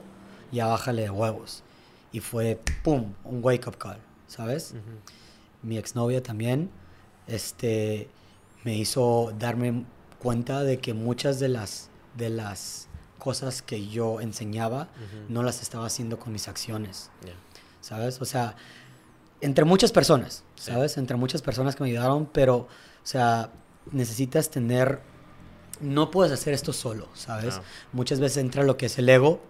ya bájale de huevos. Y fue, ¡pum!, un wake-up call, ¿sabes? Mi exnovia también, este, me hizo darme cuenta de que muchas de las, de las cosas que yo enseñaba no las estaba haciendo con mis acciones, ¿sabes? O sea, entre muchas personas, ¿sabes? Entre muchas personas que me ayudaron, pero, o sea, necesitas tener no puedes hacer esto solo, ¿sabes? Muchas veces entra lo que es el ego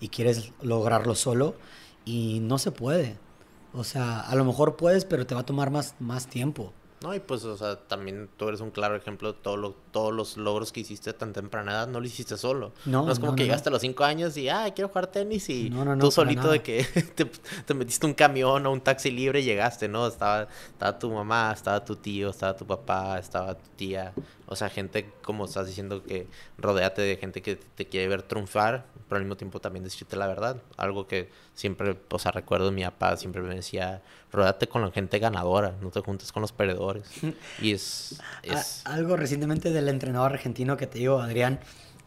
y quieres lograrlo solo y no se puede. O sea, a lo mejor puedes, pero te va a tomar más, más tiempo. No, y pues, o sea, también tú eres un claro ejemplo de todo lo, todos los logros que hiciste a tan temprana edad, no lo hiciste solo. No, no es como que llegaste a los cinco años y, ah, quiero jugar tenis y tú solito de que te, metiste un camión o un taxi libre y llegaste, ¿no? Estaba, estaba tu mamá, estaba tu tío, estaba tu papá, estaba tu tía. O sea, gente, como estás diciendo, que rodeate de gente que te quiere ver triunfar, pero al mismo tiempo también decirte la verdad. Algo que siempre, o sea, recuerdo mi papá siempre me decía, rodeate con la gente ganadora, no te juntes con los perdedores. y es... Algo recientemente del entrenador argentino que te digo, Adrián,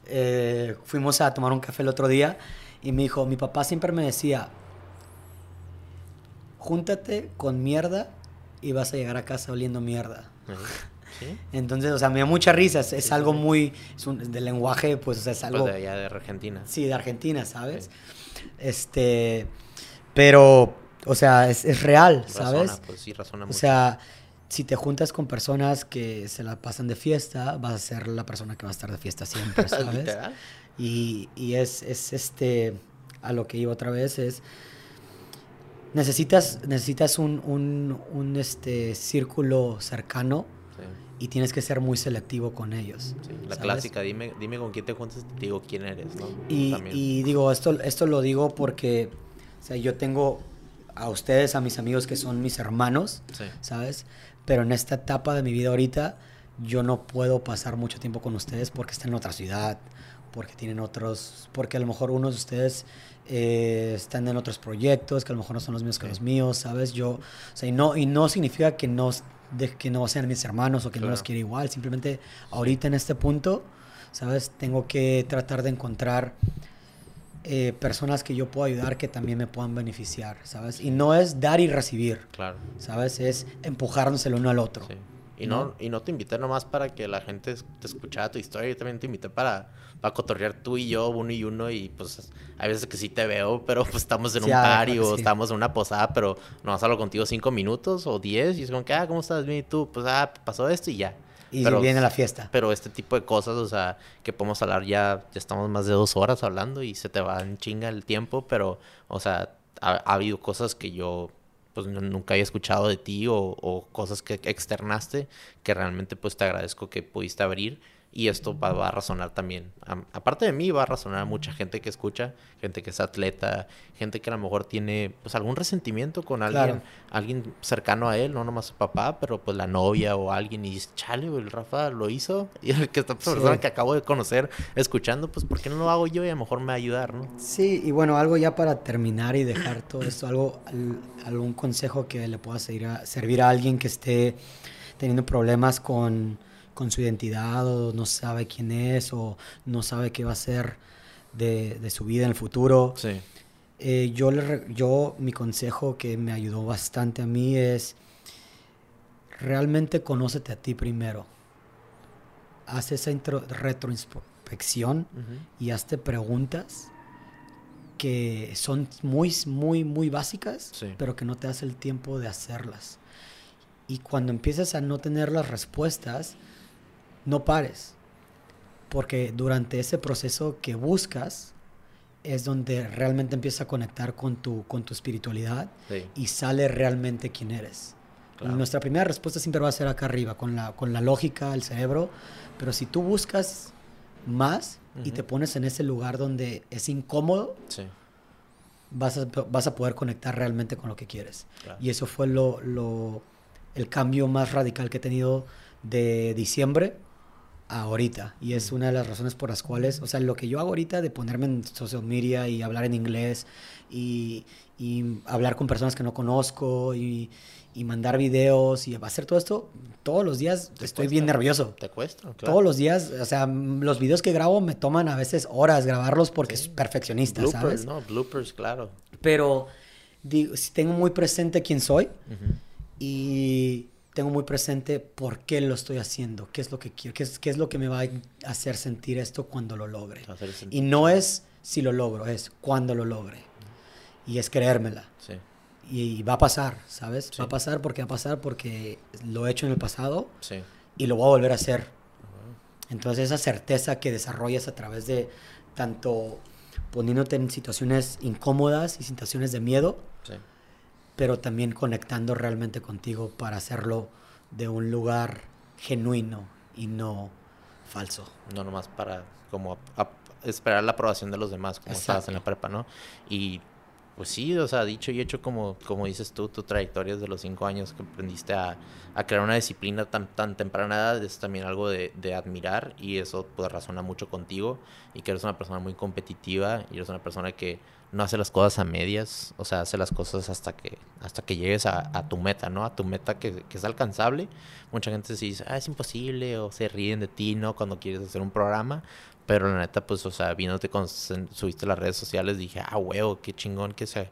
eh, fuimos a tomar un café el otro día y me dijo, mi papá siempre me decía, júntate con mierda y vas a llegar a casa oliendo mierda. Entonces, o sea, me dio mucha risa. Es, algo muy. Es un, del lenguaje, pues, o sea, es algo. Pues de allá de Argentina. Sí, de Argentina, ¿sabes? Este. Pero, o sea, es, es real, ¿sabes? pues sí, razona mucho. O sea, si te juntas con personas que se la pasan de fiesta, vas a ser la persona que va a estar de fiesta siempre, ¿sabes? y, y es, es este. A lo que iba otra vez es necesitas, necesitas un, un, un, este, círculo cercano y tienes que ser muy selectivo con ellos. la clásica, dime, dime con quién te juntas, te digo quién eres, ¿no? Y, y, digo, esto, esto lo digo porque, o sea, yo tengo a ustedes, a mis amigos que son mis hermanos, ¿sabes? Pero en esta etapa de mi vida ahorita, yo no puedo pasar mucho tiempo con ustedes porque están en otra ciudad, porque tienen otros, porque a lo mejor unos de ustedes eh, están en otros proyectos que a lo mejor no son los mismos que los míos, ¿sabes? Yo, o sea, y no, y no significa que no de que no sean mis hermanos o que no los quiero igual. Simplemente ahorita en este punto, ¿sabes? Tengo que tratar de encontrar eh, personas que yo pueda ayudar que también me puedan beneficiar, ¿sabes? Y no es dar y recibir, claro. ¿sabes? Es empujarnos el uno al otro. Sí. Y no, y no te invité nomás para que la gente te escuchara tu historia, yo también te invité para, para cotorrear tú y yo, uno y uno, y pues hay veces que sí te veo, pero pues estamos en un party o estamos en una posada, pero nomás hablo contigo cinco minutos o diez, y es como que, ah, ¿cómo estás? Bien, y tú, pues, ah, pasó esto y ya. Y viene la fiesta. Pero este tipo de cosas, o sea, que podemos hablar ya, ya estamos más de dos horas hablando y se te va en chinga el tiempo, pero, o sea, ha habido cosas que yo pues nunca había escuchado de ti o, o, cosas que externaste que realmente pues te agradezco que pudiste abrir y esto va, a razonar también, aparte de mí, va a razonar a mucha gente que escucha, gente que es atleta, gente que a lo mejor tiene pues algún resentimiento con alguien, alguien cercano a él, no nomás su papá, pero pues la novia o alguien y dice, chale, el Rafa lo hizo y el que esta persona que acabo de conocer escuchando, pues ¿por qué no lo hago yo y a lo mejor me va a ayudar, ¿no? Sí, y bueno, algo ya para terminar y dejar todo esto, algo, algún consejo que le pueda servir a, servir a alguien que esté teniendo problemas con con su identidad o no sabe quién es o no sabe qué va a ser de, su vida en el futuro. Sí. Eh, yo, le, yo, mi consejo que me ayudó bastante a mí es realmente conócete a ti primero. Haz esa retroinspección y hazte preguntas que son muy, muy, muy básicas, pero que no te das el tiempo de hacerlas. Y cuando empiezas a no tener las respuestas, no pares. Porque durante ese proceso que buscas, es donde realmente empiezas a conectar con tu, con tu espiritualidad y sale realmente quién eres. Nuestra primera respuesta siempre va a ser acá arriba, con la, con la lógica, el cerebro, pero si tú buscas más y te pones en ese lugar donde es incómodo, vas, a, vas a poder conectar realmente con lo que quieres. Y eso fue lo, lo, el cambio más radical que he tenido de diciembre ahorita. Y es una de las razones por las cuales, o sea, lo que yo hago ahorita de ponerme en social media y hablar en inglés y, y hablar con personas que no conozco y, y, mandar videos y hacer todo esto, todos los días estoy bien nervioso. Te cuesta, Todos los días, o sea, los videos que grabo me toman a veces horas grabarlos porque es perfeccionista, bloopers, ¿sabes? No, bloopers, claro. Pero digo, si tengo muy presente quién soy y tengo muy presente por qué lo estoy haciendo, qué es lo que quiero, qué es, qué es lo que me va a hacer sentir esto cuando lo logre. Y no es si lo logro, es cuando lo logre. Y es creérmela. Sí. Y, va a pasar, ¿sabes? Va a pasar porque va a pasar porque lo he hecho en el pasado sí. y lo voy a volver a hacer. Entonces esa certeza que desarrollas a través de tanto poniéndote en situaciones incómodas y situaciones de miedo, pero también conectando realmente contigo para hacerlo de un lugar genuino y no falso. No nomás para como esperar la aprobación de los demás, como estabas en la prepa, ¿no? Y pues sí, o sea, dicho y hecho, como, como dices tú, tu trayectoria desde los cinco años que aprendiste a, a crear una disciplina tan, tan temprana edad es también algo de, de, admirar y eso pues razona mucho contigo y que eres una persona muy competitiva y eres una persona que no hace las cosas a medias, o sea, hace las cosas hasta que, hasta que llegues a, a tu meta, ¿no? A tu meta que, que, es alcanzable. Mucha gente se dice, ah, es imposible, o se ríen de ti, ¿no? Cuando quieres hacer un programa, pero la neta, pues, o sea, viéndote cuando subiste las redes sociales, dije, ah, huevo, qué chingón que se,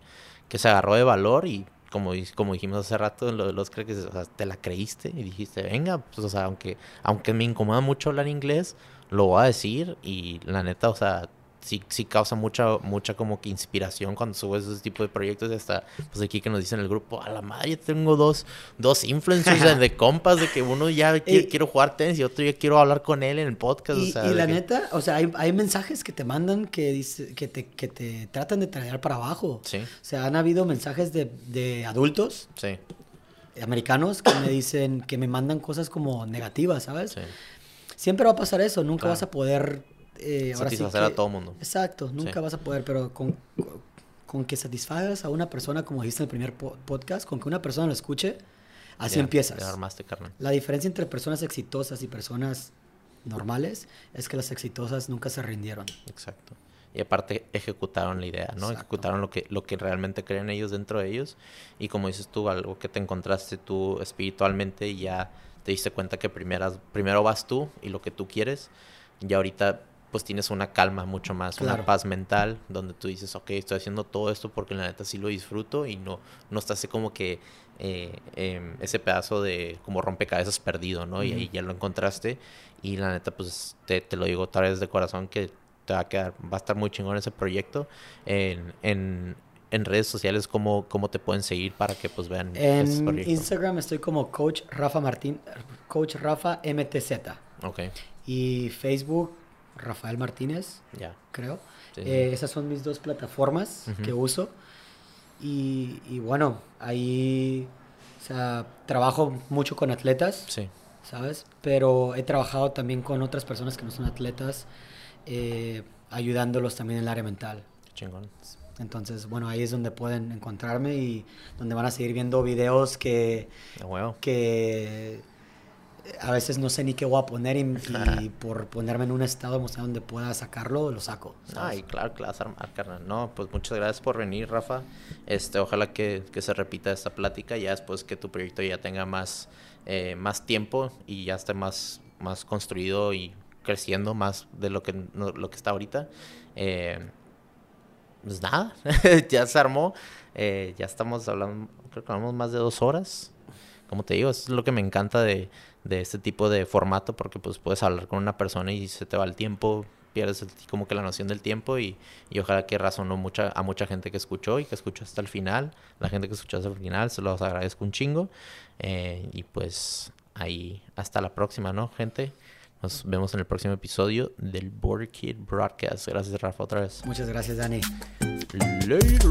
que se agarró de valor y como, como dijimos hace rato en lo de los que o sea, te la creíste y dijiste, venga, pues, o sea, aunque, aunque me incomoda mucho hablar inglés, lo voy a decir y la neta, o sea, sí, sí causa mucha, mucha como que inspiración cuando subes ese tipo de proyectos. Hasta, pues aquí que nos dicen el grupo, a la madre, tengo dos, dos influencers de compas de que uno ya quiere, quiero jugar tenis y otro ya quiero hablar con él en el podcast. Y, la neta, o sea, hay, hay, mensajes que te mandan que, dice, que, te, que te tratan de traer para abajo. Sí. O sea, han habido mensajes de, de adultos. Sí. Americanos que me dicen, que me mandan cosas como negativas, ¿sabes? Sí. Siempre va a pasar eso, nunca vas a poder eh, satisfacer a todo mundo. Exacto, nunca vas a poder, pero con, con, que satisfagas a una persona, como dijiste en el primer podcast, con que una persona lo escuche, así empiezas. La diferencia entre personas exitosas y personas normales es que las exitosas nunca se rindieron. Exacto. Y aparte ejecutaron la idea, ¿no? Ejecutaron lo que, lo que realmente creen ellos dentro de ellos. Y como dices tú, algo que te encontraste tú espiritualmente y ya te diste cuenta que primeras, primero vas tú y lo que tú quieres. Y ahorita pues tienes una calma mucho más, una paz mental, donde tú dices, ok, estoy haciendo todo esto porque la neta sí lo disfruto y no, no estás así como que eh, em, ese pedazo de como rompecabezas perdido, ¿no? Y ahí ya lo encontraste y la neta, pues te, te lo digo tal vez de corazón que te va a quedar, va a estar muy chingón ese proyecto. En, en, en redes sociales, ¿cómo, ¿cómo te pueden seguir para que pues vean En Instagram estoy como Coach Rafa Martín, Coach Rafa MTZ. Ok. Y Facebook Rafael Martínez, creo. Eh, esas son mis dos plataformas que uso. Y, bueno, ahí, o sea, trabajo mucho con atletas, sí. ¿sabes? Pero he trabajado también con otras personas que no son atletas, eh, ayudándolos también en el área mental. Chingón. Entonces, bueno, ahí es donde pueden encontrarme y donde van a seguir viendo videos que, oh, que a veces no sé ni qué voy a poner y, por ponerme en un estado emocional donde pueda sacarlo, lo saco. Ay, claro, claro, armar, carnal. No, pues muchas gracias por venir, Rafa. Este, ojalá que, que se repita esta plática ya después que tu proyecto ya tenga más, eh, más tiempo y ya esté más, más construido y creciendo más de lo que, lo que está ahorita. Eh, pues nada, ya se armó. Eh, ya estamos hablando, creo que hablamos más de dos horas. como te digo, es lo que me encanta de, de este tipo de formato porque pues puedes hablar con una persona y se te va el tiempo, pierdes como que la noción del tiempo y, y ojalá que razonó mucha, a mucha gente que escuchó y que escuchó hasta el final. La gente que escuchó hasta el final, se los agradezco un chingo. Eh, y pues ahí, hasta la próxima, ¿no, gente? Nos vemos en el próximo episodio del Border Kid Broadcast. Gracias, Rafa, otra vez. Muchas gracias, Dani. Later.